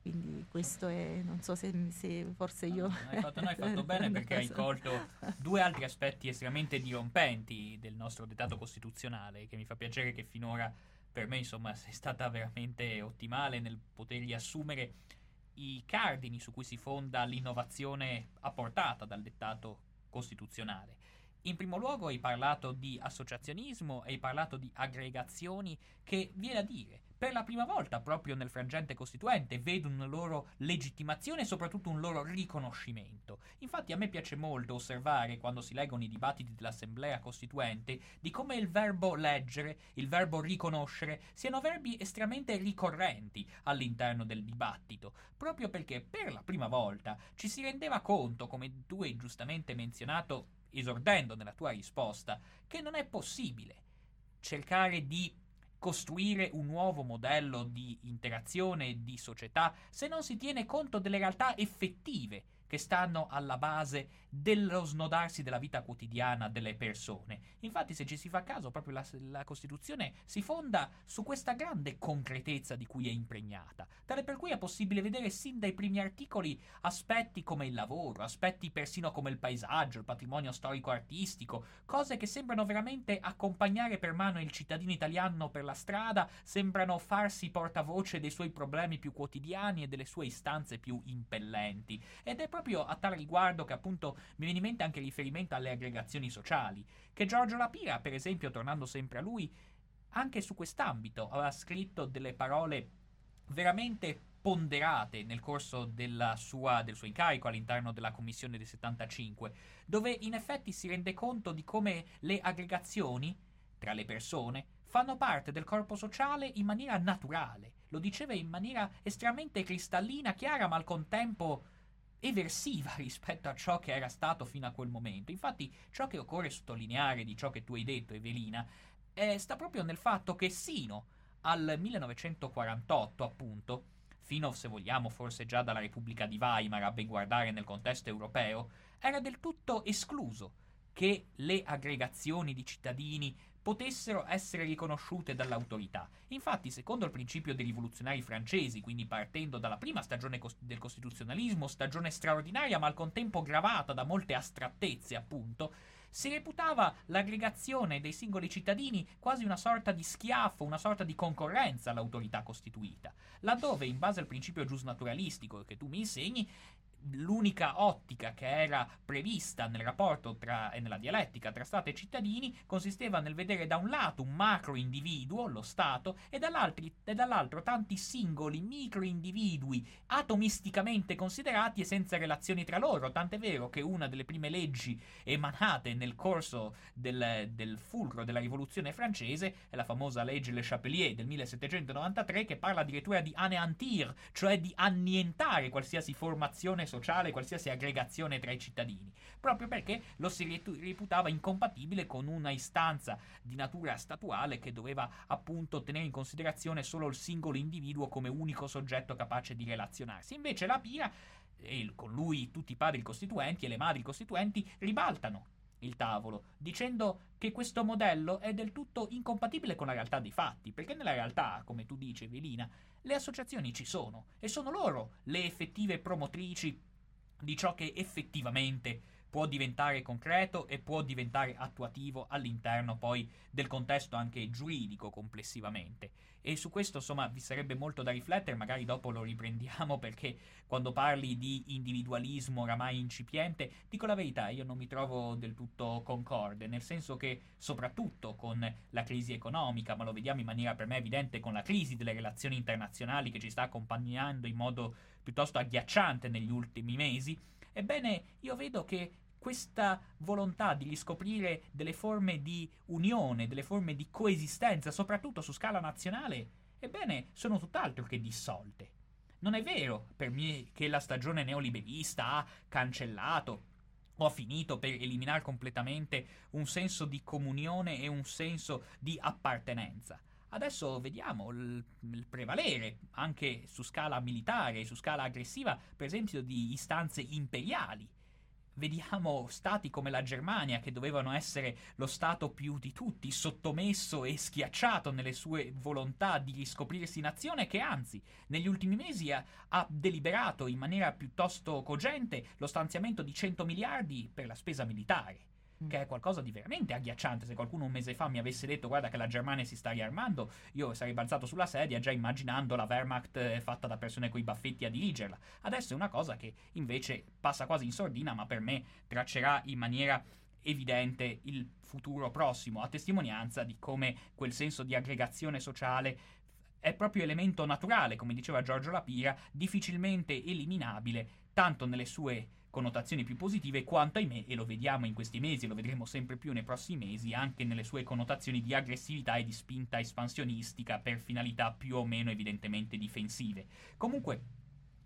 Quindi questo è, non so se, se forse io... No, hai fatto, no, hai fatto bene perché hai colto due altri aspetti estremamente dirompenti del nostro dettato costituzionale, che mi fa piacere che finora per me insomma sei stata veramente ottimale nel potergli assumere i cardini su cui si fonda l'innovazione apportata dal dettato costituzionale. In primo luogo hai parlato di associazionismo hai parlato di aggregazioni che, viene a dire, per la prima volta proprio nel frangente costituente vedono una loro legittimazione e soprattutto un loro riconoscimento. Infatti a me piace molto osservare quando si leggono i dibattiti dell'Assemblea Costituente di come il verbo leggere, il verbo riconoscere siano verbi estremamente ricorrenti all'interno del dibattito, proprio perché per la prima volta ci si rendeva conto, come tu hai giustamente menzionato esordendo nella tua risposta, che non è possibile cercare di costruire un nuovo modello di interazione e di società se non si tiene conto delle realtà effettive che stanno alla base dello snodarsi della vita quotidiana delle persone. Infatti, se ci si fa caso, proprio la, la, Costituzione si fonda su questa grande concretezza di cui è impregnata, tale per cui è possibile vedere sin dai primi articoli aspetti come il lavoro, aspetti persino come il paesaggio, il patrimonio storico-artistico, cose che sembrano veramente accompagnare per mano il cittadino italiano per la strada, sembrano farsi portavoce dei suoi problemi più quotidiani e delle sue istanze più impellenti. Ed è proprio a tal riguardo che appunto mi viene in mente anche riferimento alle aggregazioni sociali, che Giorgio Lapira, per esempio, tornando sempre a lui, anche su quest'ambito aveva scritto delle parole veramente ponderate nel corso sua, del suo incarico all'interno della commissione del 75, dove in effetti si rende conto di come le aggregazioni tra le persone fanno parte del corpo sociale in maniera naturale. Lo diceva in maniera estremamente cristallina, chiara, ma al contempo eversiva rispetto a ciò che era stato fino a quel momento. Infatti, ciò che occorre sottolineare di ciò che tu hai detto, Evelina, eh, sta proprio nel fatto che sino al 1948, appunto, fino, se vogliamo, forse già dalla Repubblica di Weimar, a ben guardare nel contesto europeo, era del tutto escluso che le aggregazioni di cittadini potessero essere riconosciute dall'autorità. Infatti, secondo il principio dei rivoluzionari francesi, quindi partendo dalla prima stagione del costituzionalismo, stagione straordinaria ma al contempo gravata da molte astrattezze, appunto, si reputava l'aggregazione dei singoli cittadini quasi una sorta di schiaffo, una sorta di concorrenza all'autorità costituita, laddove, in base al principio giusnaturalistico che tu mi insegni, l'unica ottica che era prevista nel rapporto tra, e nella dialettica tra Stato e cittadini consisteva nel vedere da un lato un macro individuo, lo Stato, e, e dall'altro tanti singoli micro individui atomisticamente considerati e senza relazioni tra loro, tant'è vero che una delle prime leggi emanate nel corso del, del fulcro della rivoluzione francese è la famosa legge Le Chapelier del 1793 che parla addirittura di anéantir, cioè di annientare qualsiasi formazione sociale, qualsiasi aggregazione tra i cittadini, proprio perché lo si reputava incompatibile con una istanza di natura statuale che doveva appunto tenere in considerazione solo il singolo individuo come unico soggetto capace di relazionarsi. Invece la Pira e con lui tutti i padri costituenti e le madri costituenti ribaltano il tavolo, dicendo che questo modello è del tutto incompatibile con la realtà dei fatti, perché nella realtà, come tu dici, Evelina, le associazioni ci sono e sono loro le effettive promotrici di ciò che effettivamente può diventare concreto e può diventare attuativo all'interno poi del contesto anche giuridico complessivamente. E su questo insomma vi sarebbe molto da riflettere, magari dopo lo riprendiamo perché quando parli di individualismo oramai incipiente, dico la verità, io non mi trovo del tutto concorde, nel senso che soprattutto con la crisi economica, ma lo vediamo in maniera per me evidente con la crisi delle relazioni internazionali che ci sta accompagnando in modo piuttosto agghiacciante negli ultimi mesi, ebbene io vedo che questa volontà di riscoprire delle forme di unione, delle forme di coesistenza, soprattutto su scala nazionale, ebbene, sono tutt'altro che dissolte. Non è vero per me che la stagione neoliberista ha cancellato o ha finito per eliminare completamente un senso di comunione e un senso di appartenenza. Adesso vediamo il, il, prevalere anche su scala militare, su scala aggressiva, per esempio, di istanze imperiali vediamo stati come la Germania, che dovevano essere lo Stato più di tutti, sottomesso e schiacciato nelle sue volontà di riscoprirsi nazione, che anzi negli ultimi mesi ha, ha deliberato in maniera piuttosto cogente lo stanziamento di 100 miliardi per la spesa militare che è qualcosa di veramente agghiacciante. Se qualcuno un mese fa mi avesse detto guarda che la Germania si sta riarmando, io sarei balzato sulla sedia già immaginando la Wehrmacht eh, fatta da persone coi baffetti a dirigerla. Adesso è una cosa che invece passa quasi in sordina, ma per me traccerà in maniera evidente il futuro prossimo, a testimonianza di come quel senso di aggregazione sociale è proprio elemento naturale, come diceva Giorgio Lapira, difficilmente eliminabile, tanto nelle sue connotazioni più positive, quanto ahimè, e lo vediamo in questi mesi, lo vedremo sempre più nei prossimi mesi, anche nelle sue connotazioni di aggressività e di spinta espansionistica per finalità più o meno evidentemente difensive. Comunque,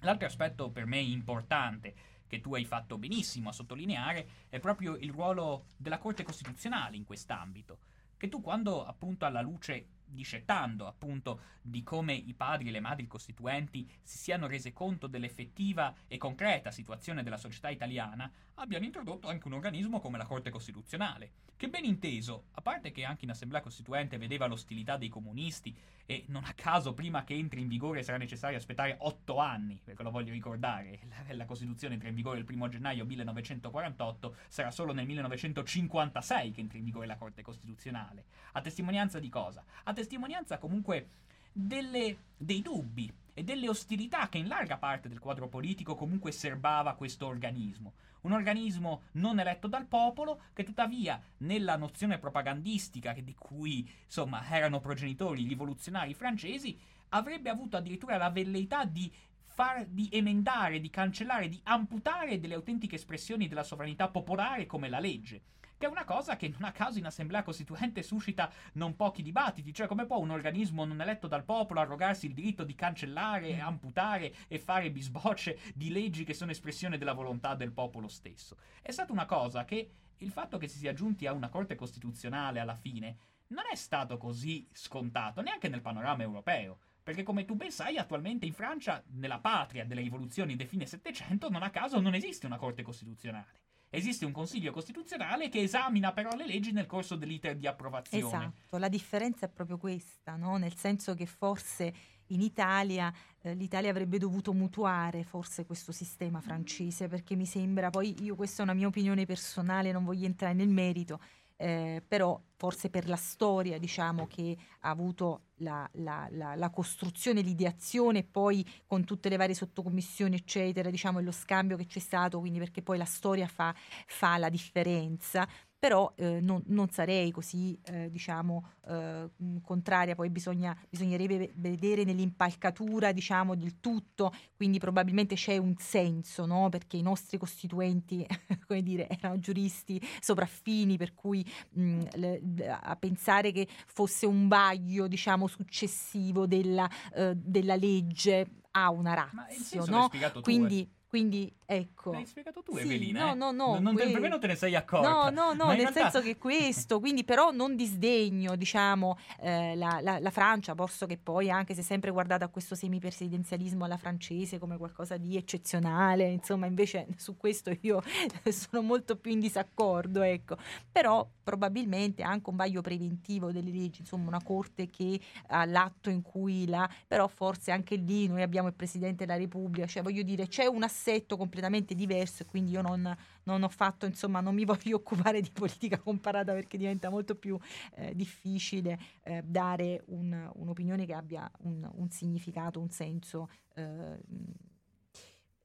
l'altro aspetto per me importante che tu hai fatto benissimo a sottolineare è proprio il ruolo della Corte Costituzionale in quest'ambito, che tu quando appunto alla luce discettando appunto di come i padri e le madri costituenti si siano rese conto dell'effettiva e concreta situazione della società italiana, abbiano introdotto anche un organismo come la Corte Costituzionale, che ben inteso, a parte che anche in Assemblea Costituente vedeva l'ostilità dei comunisti e non a caso prima che entri in vigore sarà necessario aspettare otto anni, perché lo voglio ricordare, la, la Costituzione entra in vigore il primo gennaio 1948, sarà solo nel 1956 che entra in vigore la Corte Costituzionale. A testimonianza di cosa? A testimonianza comunque delle, dei dubbi e delle ostilità che in larga parte del quadro politico comunque serbava questo organismo. Un organismo non eletto dal popolo che tuttavia nella nozione propagandistica di cui insomma erano progenitori i rivoluzionari francesi avrebbe avuto addirittura la velleità di far di emendare, di cancellare, di amputare delle autentiche espressioni della sovranità popolare come la legge che è una cosa che non a caso in assemblea costituente suscita non pochi dibattiti, cioè come può un organismo non eletto dal popolo arrogarsi il diritto di cancellare, amputare e fare bisbocce di leggi che sono espressione della volontà del popolo stesso. È stata una cosa che il fatto che si sia giunti a una Corte Costituzionale alla fine non è stato così scontato, neanche nel panorama europeo. Perché come tu ben sai, attualmente in Francia, nella patria delle rivoluzioni del fine Settecento, non a caso non esiste una Corte Costituzionale esiste un Consiglio Costituzionale che esamina però le leggi nel corso dell'iter di approvazione. Esatto, la differenza è proprio questa, no? nel senso che forse in Italia eh, l'Italia avrebbe dovuto mutuare forse questo sistema francese perché mi sembra, poi io questa è una mia opinione personale, non voglio entrare nel merito, eh, però forse per la storia diciamo, che ha avuto la, la, la, la, costruzione, l'ideazione, poi con tutte le varie sottocommissioni, eccetera, diciamo, e lo scambio che c'è stato, quindi perché poi la storia fa, fa la differenza però eh, non, non, sarei così, eh, diciamo, eh, contraria, poi bisogna, bisognerebbe vedere nell'impalcatura, diciamo, del tutto, quindi probabilmente c'è un senso, no? perché i nostri costituenti, come dire, erano giuristi sopraffini, per cui mh, le, a pensare che fosse un vaglio, diciamo, successivo della, eh, della legge ha una razza, no? Quindi, eh. Quindi Ecco. L'hai spiegato tu, sì, Evelina. No, eh? no, no. Non, que... Per te ne sei accorta. No, no, no, nel realtà... senso che questo, quindi però non disdegno, diciamo, eh, la, la, la, Francia, posto che poi, anche se sempre guardata a questo semipresidenzialismo alla francese come qualcosa di eccezionale, insomma, invece su questo io sono molto più in disaccordo, ecco. Però probabilmente anche un vaglio preventivo delle leggi, insomma, una corte che ha l'atto in cui la... però forse anche lì noi abbiamo il Presidente della Repubblica, cioè voglio dire, c'è una assetto completamente diverso e quindi io non, non, ho fatto, insomma, non mi voglio occupare di politica comparata perché diventa molto più eh, difficile eh, dare un, un'opinione che abbia un, un significato, un senso. Eh,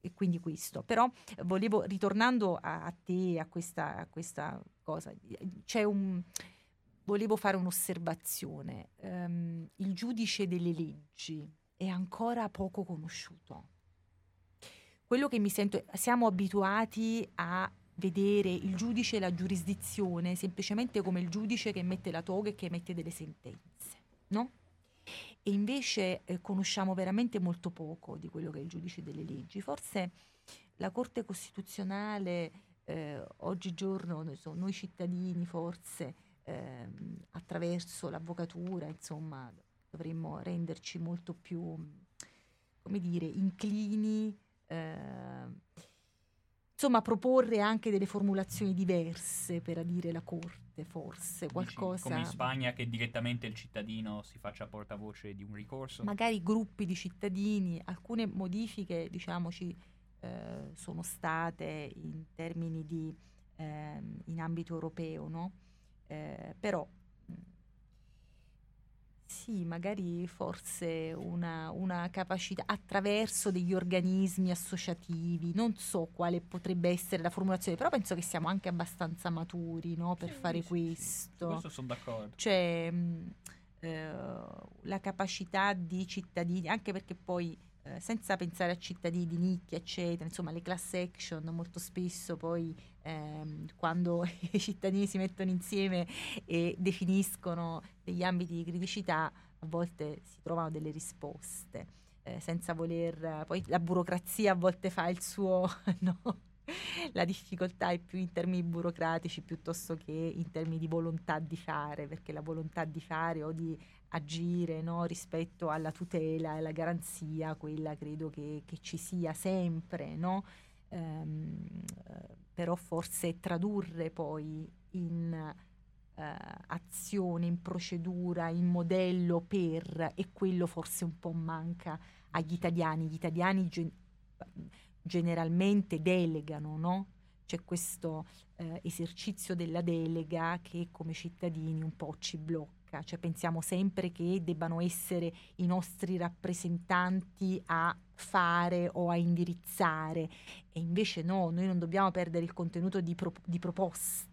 e quindi questo. Però volevo, ritornando a, a te, a questa, a questa cosa, c'è un volevo fare un'osservazione. Um, il giudice delle leggi è ancora poco conosciuto. Quello che mi sento, siamo abituati a vedere il giudice e la giurisdizione semplicemente come il giudice che mette la toga e che emette delle sentenze, no? E invece eh, conosciamo veramente molto poco di quello che è il giudice delle leggi. Forse la Corte Costituzionale eh, oggigiorno, noi, so, noi cittadini forse, eh, attraverso l'avvocatura, insomma, dovremmo renderci molto più, come dire, inclini, insomma, proporre anche delle formulazioni diverse per adire la Corte, forse, qualcosa... Come in Spagna che direttamente il cittadino si faccia portavoce di un ricorso? Magari gruppi di cittadini, alcune modifiche, diciamoci, eh, sono state in termini di... Eh, in ambito europeo, no? Eh, però sì, magari forse una, una, capacità attraverso degli organismi associativi, non so quale potrebbe essere la formulazione, però penso che siamo anche abbastanza maturi no, per sì, fare sì, questo. Sì, questo sono d'accordo. Cioè mh, eh, la capacità di cittadini, anche perché poi eh, senza pensare a cittadini di nicchia, eccetera, insomma le class action molto spesso poi ehm, quando i cittadini si mettono insieme e definiscono degli ambiti di criticità, a volte si trovano delle risposte. Eh, senza voler, poi la burocrazia a volte fa il suo, no? la difficoltà è più in termini burocratici piuttosto che in termini di volontà di fare, perché la volontà di fare o di agire no, rispetto alla tutela e alla garanzia, quella credo che, che ci sia sempre, no? ehm, però forse tradurre poi in eh, azione, in procedura, in modello per, e quello forse un po' manca agli italiani. Gli italiani gen- generalmente delegano, no? C'è questo eh, esercizio della delega che come cittadini un po' ci blocca. Cioè pensiamo sempre che debbano essere i nostri rappresentanti a fare o a indirizzare. E invece no, noi non dobbiamo perdere il contenuto di, pro- di proposta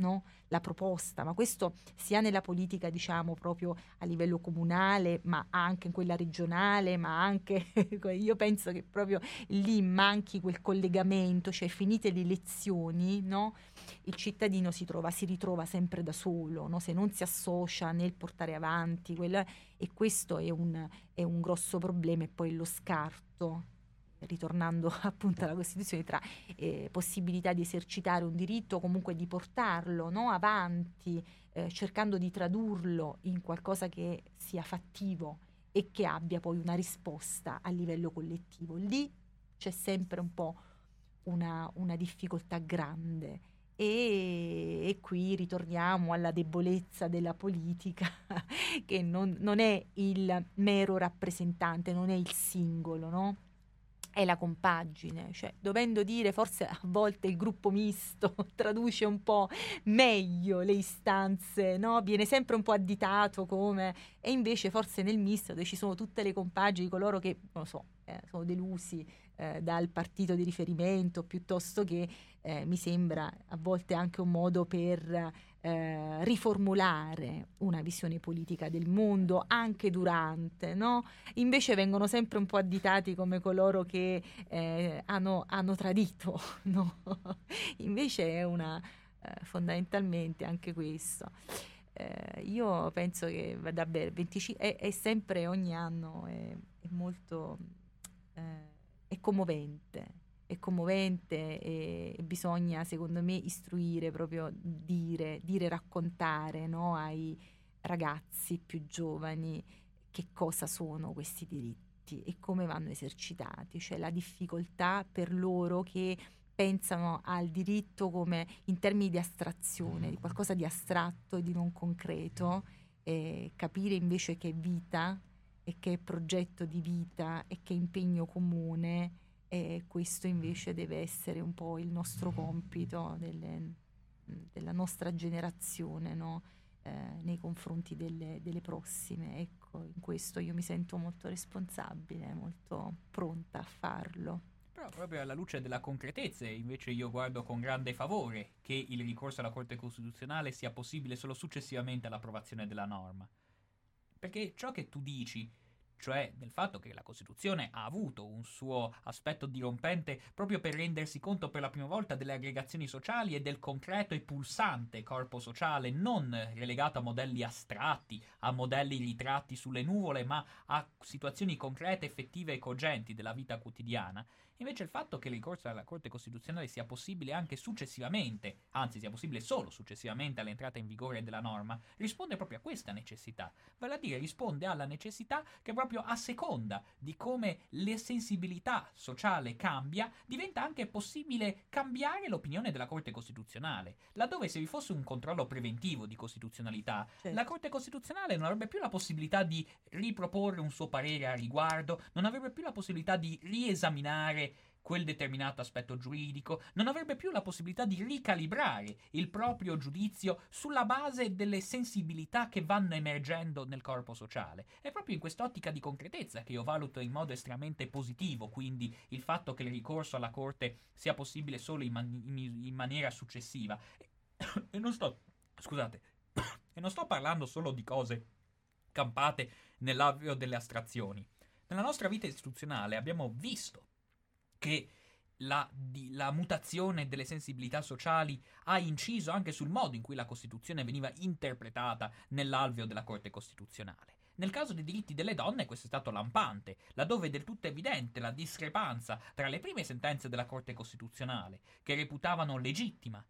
no? la proposta, ma questo sia nella politica, diciamo, proprio a livello comunale, ma anche in quella regionale, ma anche io penso che proprio lì manchi quel collegamento, cioè finite le elezioni, no? il cittadino si, trova, si ritrova sempre da solo, no? se non si associa nel portare avanti, quella, e questo è un, è un grosso problema e poi lo scarto ritornando appunto alla Costituzione, tra eh, possibilità di esercitare un diritto, comunque di portarlo no, avanti, eh, cercando di tradurlo in qualcosa che sia fattivo e che abbia poi una risposta a livello collettivo. Lì c'è sempre un po' una, una difficoltà grande. E, e, qui ritorniamo alla debolezza della politica, che non, non, è il mero rappresentante, non è il singolo, no? È la compagine, cioè dovendo dire forse a volte il gruppo misto traduce un po' meglio le istanze, no? viene sempre un po' additato come e invece forse nel misto dove ci sono tutte le compagini di coloro che, non lo so, eh, sono delusi eh, dal partito di riferimento piuttosto che eh, mi sembra a volte anche un modo per eh, riformulare una visione politica del mondo anche durante, no? Invece vengono sempre un po' additati come coloro che eh, hanno, hanno, tradito, no? Invece è una, eh, fondamentalmente anche questo. Eh, io penso che davvero 25, è, è, sempre ogni anno è, è molto eh, è commovente è commovente e, bisogna secondo me istruire, proprio dire, dire raccontare no, ai ragazzi più giovani che cosa sono questi diritti e come vanno esercitati, cioè la difficoltà per loro che pensano al diritto come in termini di astrazione, di qualcosa di astratto e di non concreto, e capire invece che è vita e che è progetto di vita e che è impegno comune e questo invece deve essere un po' il nostro compito delle, della nostra generazione no? eh, nei confronti delle, delle, prossime. Ecco, in questo io mi sento molto responsabile, molto pronta a farlo. Però proprio alla luce della concretezza invece io guardo con grande favore che il ricorso alla Corte Costituzionale sia possibile solo successivamente all'approvazione della norma. Perché ciò che tu dici cioè del fatto che la Costituzione ha avuto un suo aspetto dirompente proprio per rendersi conto per la prima volta delle aggregazioni sociali e del concreto e pulsante corpo sociale, non relegato a modelli astratti, a modelli ritratti sulle nuvole, ma a situazioni concrete, effettive e cogenti della vita quotidiana. Invece il fatto che il ricorso alla Corte Costituzionale sia possibile anche successivamente, anzi sia possibile solo successivamente all'entrata in vigore della norma, risponde proprio a questa necessità. Vale a dire risponde alla necessità che proprio a seconda di come la sensibilità sociale cambia, diventa anche possibile cambiare l'opinione della Corte Costituzionale. Laddove se vi fosse un controllo preventivo di costituzionalità, certo. la Corte Costituzionale non avrebbe più la possibilità di riproporre un suo parere a riguardo, non avrebbe più la possibilità di riesaminare quel determinato aspetto giuridico, non avrebbe più la possibilità di ricalibrare il proprio giudizio sulla base delle sensibilità che vanno emergendo nel corpo sociale. È proprio in quest'ottica di concretezza che io valuto in modo estremamente positivo, quindi il fatto che il ricorso alla Corte sia possibile solo in, man- in maniera successiva. E non sto, scusate, e non sto parlando solo di cose campate nell'avvio delle astrazioni. Nella nostra vita istituzionale abbiamo visto che la, di, la, mutazione delle sensibilità sociali ha inciso anche sul modo in cui la Costituzione veniva interpretata nell'alveo della Corte Costituzionale. Nel caso dei diritti delle donne questo è stato lampante, laddove è del tutto evidente la discrepanza tra le prime sentenze della Corte Costituzionale, che reputavano legittima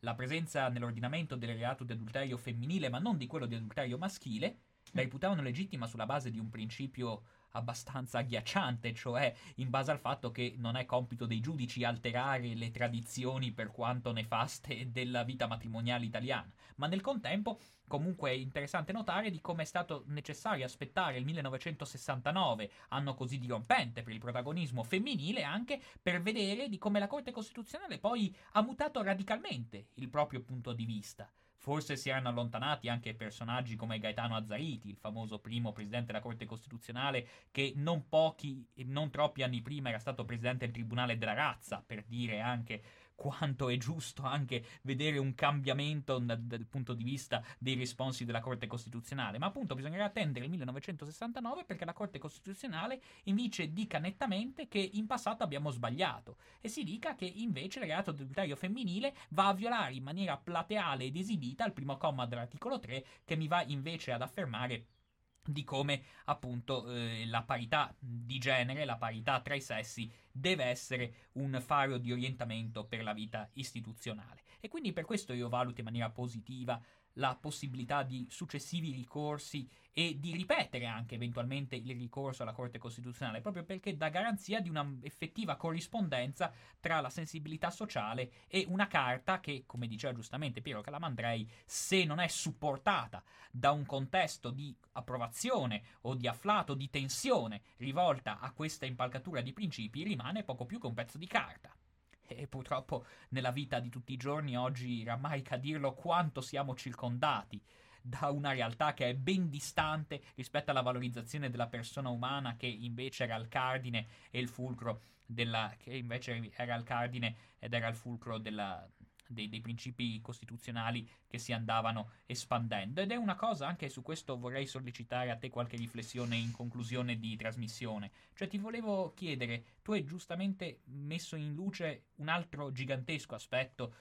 la presenza nell'ordinamento del reato di adulterio femminile, ma non di quello di adulterio maschile, la reputavano legittima sulla base di un principio abbastanza agghiacciante, cioè in base al fatto che non è compito dei giudici alterare le tradizioni per quanto nefaste della vita matrimoniale italiana, ma nel contempo comunque è interessante notare di come è stato necessario aspettare il 1969, anno così dirompente per il protagonismo femminile, anche per vedere di come la Corte Costituzionale poi ha mutato radicalmente il proprio punto di vista. Forse si erano allontanati anche personaggi come Gaetano Azzariti, il famoso primo presidente della Corte Costituzionale, che non pochi, non troppi anni prima era stato presidente del Tribunale della Razza, per dire anche quanto è giusto anche vedere un cambiamento dal, dal punto di vista dei responsi della Corte Costituzionale, ma appunto bisognerà attendere il 1969 perché la Corte Costituzionale invece dica nettamente che in passato abbiamo sbagliato. E si dica che invece il reato di adulterio femminile va a violare in maniera plateale ed esibita il primo comma dell'articolo 3 che mi va invece ad affermare di come appunto eh, la parità di genere, la parità tra i sessi deve essere un faro di orientamento per la vita istituzionale. E quindi per questo io valuto in maniera positiva la possibilità di successivi ricorsi e di ripetere anche eventualmente il ricorso alla Corte Costituzionale, proprio perché dà garanzia di una effettiva corrispondenza tra la sensibilità sociale e una carta che, come diceva giustamente Piero Calamandrei, se non è supportata da un contesto di approvazione o di afflato, di tensione rivolta a questa impalcatura di principi, rimane poco più che un pezzo di carta. E purtroppo nella vita di tutti i giorni oggi rammarica dirlo quanto siamo circondati da una realtà che è ben distante rispetto alla valorizzazione della persona umana che invece era il cardine e il fulcro della che invece era il cardine ed era il fulcro della, dei, dei, principi costituzionali che si andavano espandendo. Ed è una cosa, anche su questo vorrei sollecitare a te qualche riflessione in conclusione di trasmissione. Cioè ti volevo chiedere, tu hai giustamente messo in luce un altro gigantesco aspetto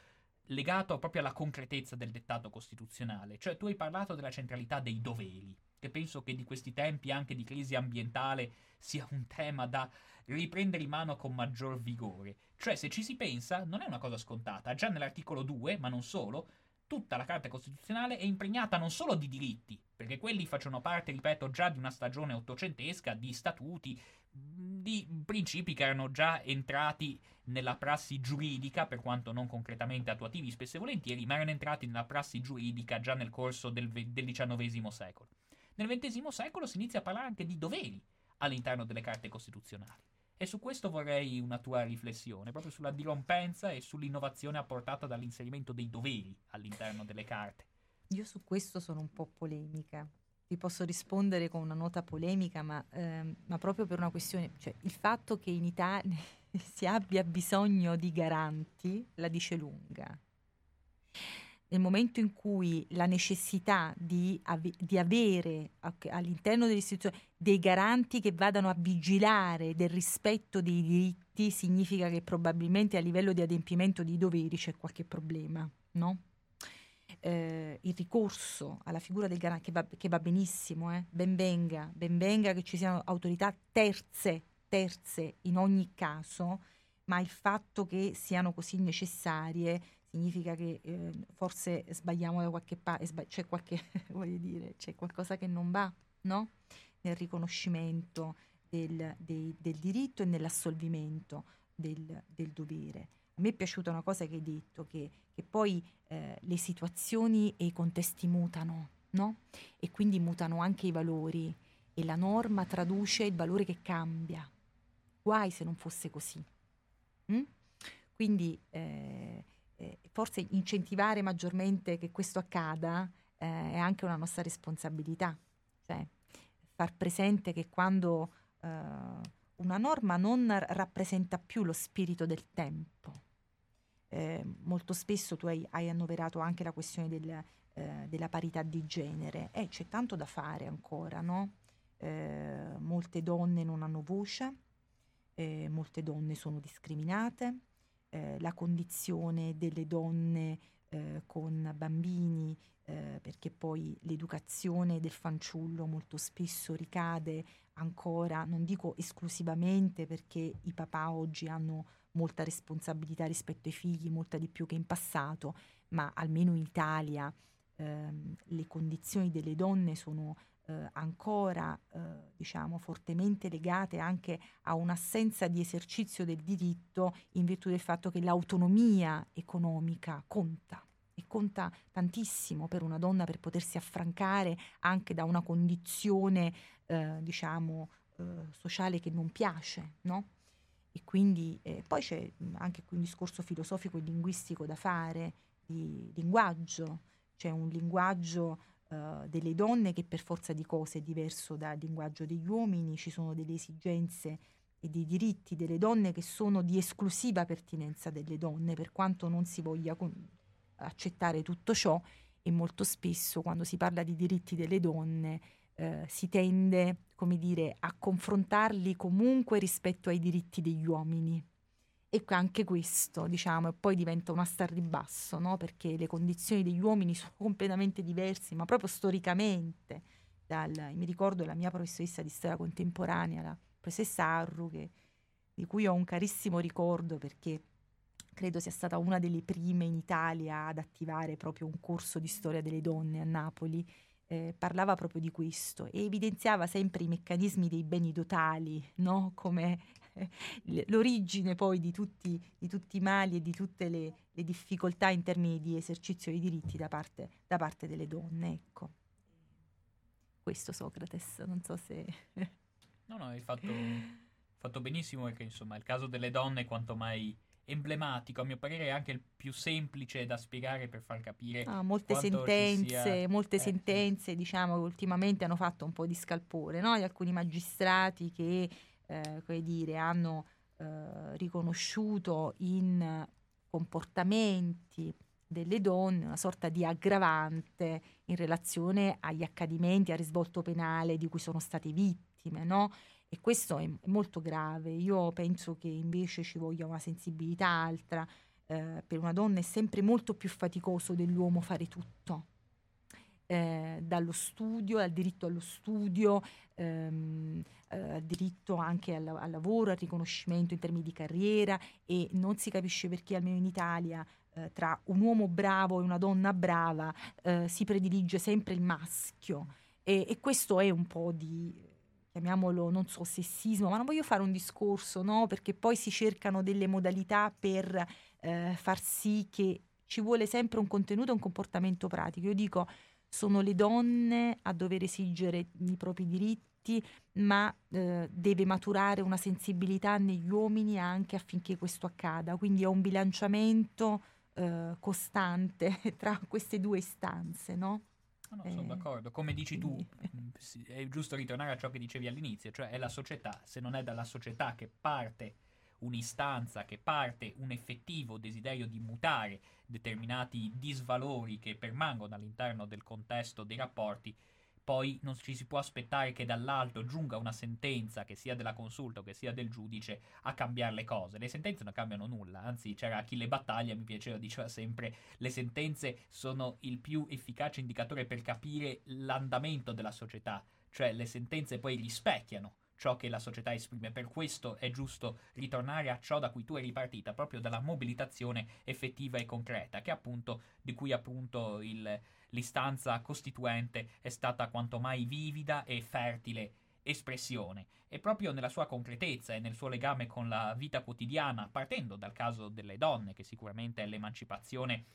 legato proprio alla concretezza del dettato costituzionale, cioè tu hai parlato della centralità dei doveri, che penso che di questi tempi anche di crisi ambientale sia un tema da riprendere in mano con maggior vigore. Cioè, se ci si pensa, non è una cosa scontata. Già nell'articolo 2, ma non solo, tutta la Carta Costituzionale è impregnata non solo di diritti, perché quelli facciano parte, ripeto, già di una stagione ottocentesca, di statuti, di principi che erano già entrati nella prassi giuridica, per quanto non concretamente attuativi spesso e volentieri, ma erano entrati nella prassi giuridica già nel corso del, del XIX secolo. Nel XX secolo si inizia a parlare anche di doveri all'interno delle carte costituzionali. E su questo vorrei una tua riflessione, proprio sulla dirompenza e sull'innovazione apportata dall'inserimento dei doveri all'interno delle carte. Io su questo sono un po' polemica. Ti posso rispondere con una nota polemica, ma, ehm, ma proprio per una questione, cioè il fatto che in Italia si abbia bisogno di garanti la dice lunga nel momento in cui la necessità di, ave- di avere all'interno dell'istituzione dei garanti che vadano a vigilare del rispetto dei diritti significa che probabilmente a livello di adempimento dei doveri c'è qualche problema, no? Eh, il ricorso alla figura del garante, che va, che va benissimo, eh? ben, venga, ben venga che ci siano autorità terze, terze in ogni caso, ma il fatto che siano così necessarie significa che eh, forse sbagliamo da qualche parte, sbag- c'è qualche, dire, c'è qualcosa che non va, no? Nel riconoscimento del, dei, del diritto e nell'assolvimento del, del, dovere. A me è piaciuta una cosa che hai detto, che, che poi eh, le situazioni e i contesti mutano, no? E quindi mutano anche i valori e la norma traduce il valore che cambia. Guai se non fosse così. Mm? Quindi eh, eh, forse incentivare maggiormente che questo accada eh, è anche una nostra responsabilità, cioè far presente che quando eh, una norma non rappresenta più lo spirito del tempo, eh, molto spesso tu hai, hai, annoverato anche la questione del, eh, della parità di genere, e c'è tanto da fare ancora, no? Eh, molte donne non hanno voce, molte donne sono discriminate, eh, la condizione delle donne eh, con bambini, eh, perché poi l'educazione del fanciullo molto spesso ricade ancora, non dico esclusivamente perché i papà oggi hanno molta responsabilità rispetto ai figli, molta di più che in passato, ma almeno in Italia ehm, le condizioni delle donne sono eh, ancora eh, diciamo fortemente legate anche a un'assenza di esercizio del diritto in virtù del fatto che l'autonomia economica conta e conta tantissimo per una donna per potersi affrancare anche da una condizione eh, diciamo eh, sociale che non piace, no? E quindi eh, poi c'è anche qui un discorso filosofico e linguistico da fare di linguaggio, c'è un linguaggio uh, delle donne che per forza di cose è diverso dal linguaggio degli uomini, ci sono delle esigenze e dei diritti delle donne che sono di esclusiva pertinenza delle donne, per quanto non si voglia con- accettare tutto ciò e molto spesso quando si parla di diritti delle donne eh, si tende, come dire, a confrontarli comunque rispetto ai diritti degli uomini. E anche questo, diciamo, poi diventa una star di basso, no? perché le condizioni degli uomini sono completamente diverse, ma proprio storicamente. Dal, mi ricordo la mia professoressa di storia contemporanea, la professoressa Arru, che, di cui ho un carissimo ricordo perché credo sia stata una delle prime in Italia ad attivare proprio un corso di storia delle donne a Napoli. Eh, parlava proprio di questo e evidenziava sempre i meccanismi dei beni totali, no? come l'origine poi di tutti, di tutti, i mali e di tutte le, le, difficoltà in termini di esercizio dei diritti da parte, da parte delle donne. Ecco. Questo Socrates, non so se... no, no, hai fatto, fatto benissimo perché insomma il caso delle donne è quanto mai emblematico, a mio parere è anche il più semplice da spiegare per far capire. Ah, molte sentenze, sia... molte eh, sentenze, diciamo, che ultimamente hanno fatto un po' di scalpore, no? di alcuni magistrati che eh, come dire, hanno eh, riconosciuto in comportamenti delle donne una sorta di aggravante in relazione agli accadimenti, al risvolto penale di cui sono state vittime, no? E questo è molto grave. Io penso che invece ci voglia una sensibilità altra. Eh, per una donna è sempre molto più faticoso dell'uomo fare tutto eh, dallo studio, al diritto allo studio, ehm, eh, al diritto anche al, al, lavoro, al riconoscimento in termini di carriera e non si capisce perché almeno in Italia eh, tra un uomo bravo e una donna brava eh, si predilige sempre il maschio e, e questo è un po' di chiamiamolo, non so, sessismo, ma non voglio fare un discorso, no? Perché poi si cercano delle modalità per eh, far sì che ci vuole sempre un contenuto e un comportamento pratico. Io dico, sono le donne a dover esigere i propri diritti ma eh, deve maturare una sensibilità negli uomini anche affinché questo accada. Quindi è un bilanciamento eh, costante tra queste due istanze, no? No, no, sono eh, d'accordo. Come dici tu, mm, è giusto ritornare a ciò che dicevi all'inizio, cioè è la società. Se non è dalla società che parte un'istanza, che parte un effettivo desiderio di mutare determinati disvalori che permangono all'interno del contesto dei rapporti, poi non ci si può aspettare che dall'alto giunga una sentenza, che sia della consulta o che sia del giudice, a cambiare le cose. Le sentenze non cambiano nulla, anzi c'era chi le battaglia, mi piaceva, diceva sempre, le sentenze sono il più efficace indicatore per capire l'andamento della società, cioè le sentenze poi rispecchiano ciò che la società esprime. Per questo è giusto ritornare a ciò da cui tu eri partita, proprio dalla mobilitazione effettiva e concreta, che appunto, di cui appunto il, l'istanza costituente è stata quanto mai vivida e fertile espressione. E proprio nella sua concretezza e nel suo legame con la vita quotidiana, partendo dal caso delle donne, che sicuramente è l'emancipazione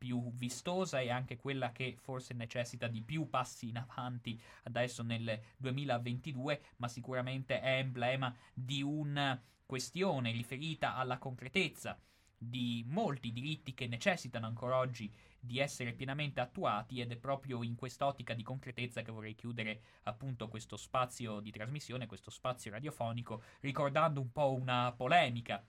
più vistosa e anche quella che forse necessita di più passi in avanti adesso nel 2022, ma sicuramente è emblema di una questione riferita alla concretezza di molti diritti che necessitano ancora oggi di essere pienamente attuati ed è proprio in quest'ottica di concretezza che vorrei chiudere appunto questo spazio di trasmissione, questo spazio radiofonico, ricordando un po' una polemica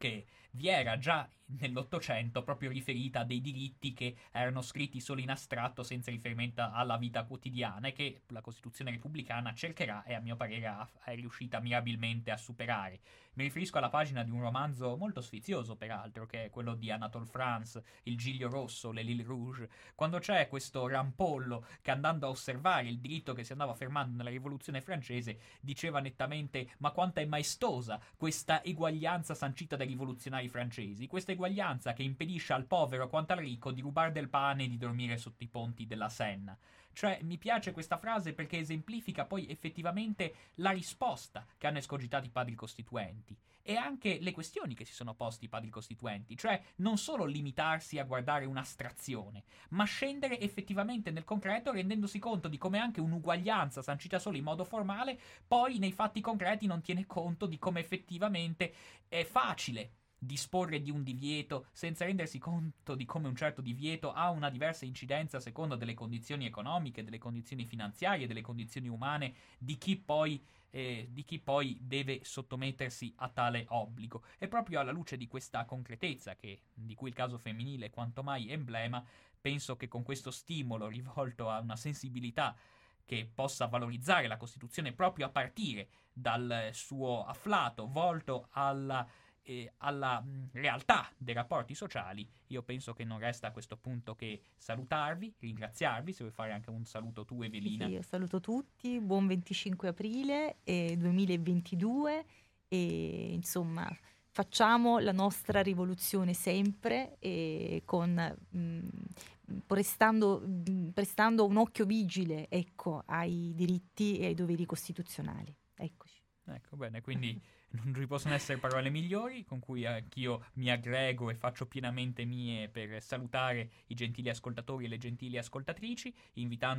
che vi era già nell'Ottocento proprio riferita a dei diritti che erano scritti solo in astratto senza riferimento alla vita quotidiana e che la Costituzione repubblicana cercherà e a mio parere è riuscita mirabilmente a superare. Mi riferisco alla pagina di un romanzo molto sfizioso peraltro che è quello di Anatole France, Il Giglio Rosso, Le Lille Rouge, quando c'è questo rampollo che andando a osservare il diritto che si andava fermando nella rivoluzione francese diceva nettamente ma quanta è maestosa questa eguaglianza sancita dai rivoluzionari francesi, questa eguaglianza che impedisce al povero quanto al ricco di rubare del pane e di dormire sotto i ponti della Senna. Cioè, mi piace questa frase perché esemplifica poi effettivamente la risposta che hanno escogitato i padri costituenti e anche le questioni che si sono posti i padri costituenti, cioè non solo limitarsi a guardare un'astrazione, ma scendere effettivamente nel concreto rendendosi conto di come anche un'uguaglianza sancita solo in modo formale poi nei fatti concreti non tiene conto di come effettivamente è facile disporre di un divieto senza rendersi conto di come un certo divieto ha una diversa incidenza a seconda delle condizioni economiche, delle condizioni finanziarie, delle condizioni umane di chi poi, eh, di chi poi deve sottomettersi a tale obbligo. E proprio alla luce di questa concretezza, che, di cui il caso femminile è quanto mai emblema, penso che con questo stimolo rivolto a una sensibilità che possa valorizzare la Costituzione proprio a partire dal suo afflato volto alla eh, alla mh, realtà dei rapporti sociali, io penso che non resta a questo punto che salutarvi, ringraziarvi, se vuoi fare anche un saluto tu Evelina. Sì, io saluto tutti, buon 25 aprile eh, 2022 e insomma facciamo la nostra rivoluzione sempre e con, mh, prestando, mh, prestando, un occhio vigile ecco, ai diritti e ai doveri costituzionali. Eccoci. Ecco, bene, quindi non ci possono essere parole migliori con cui anch'io mi aggrego e faccio pienamente mie per salutare i gentili ascoltatori e le gentili ascoltatrici, invitando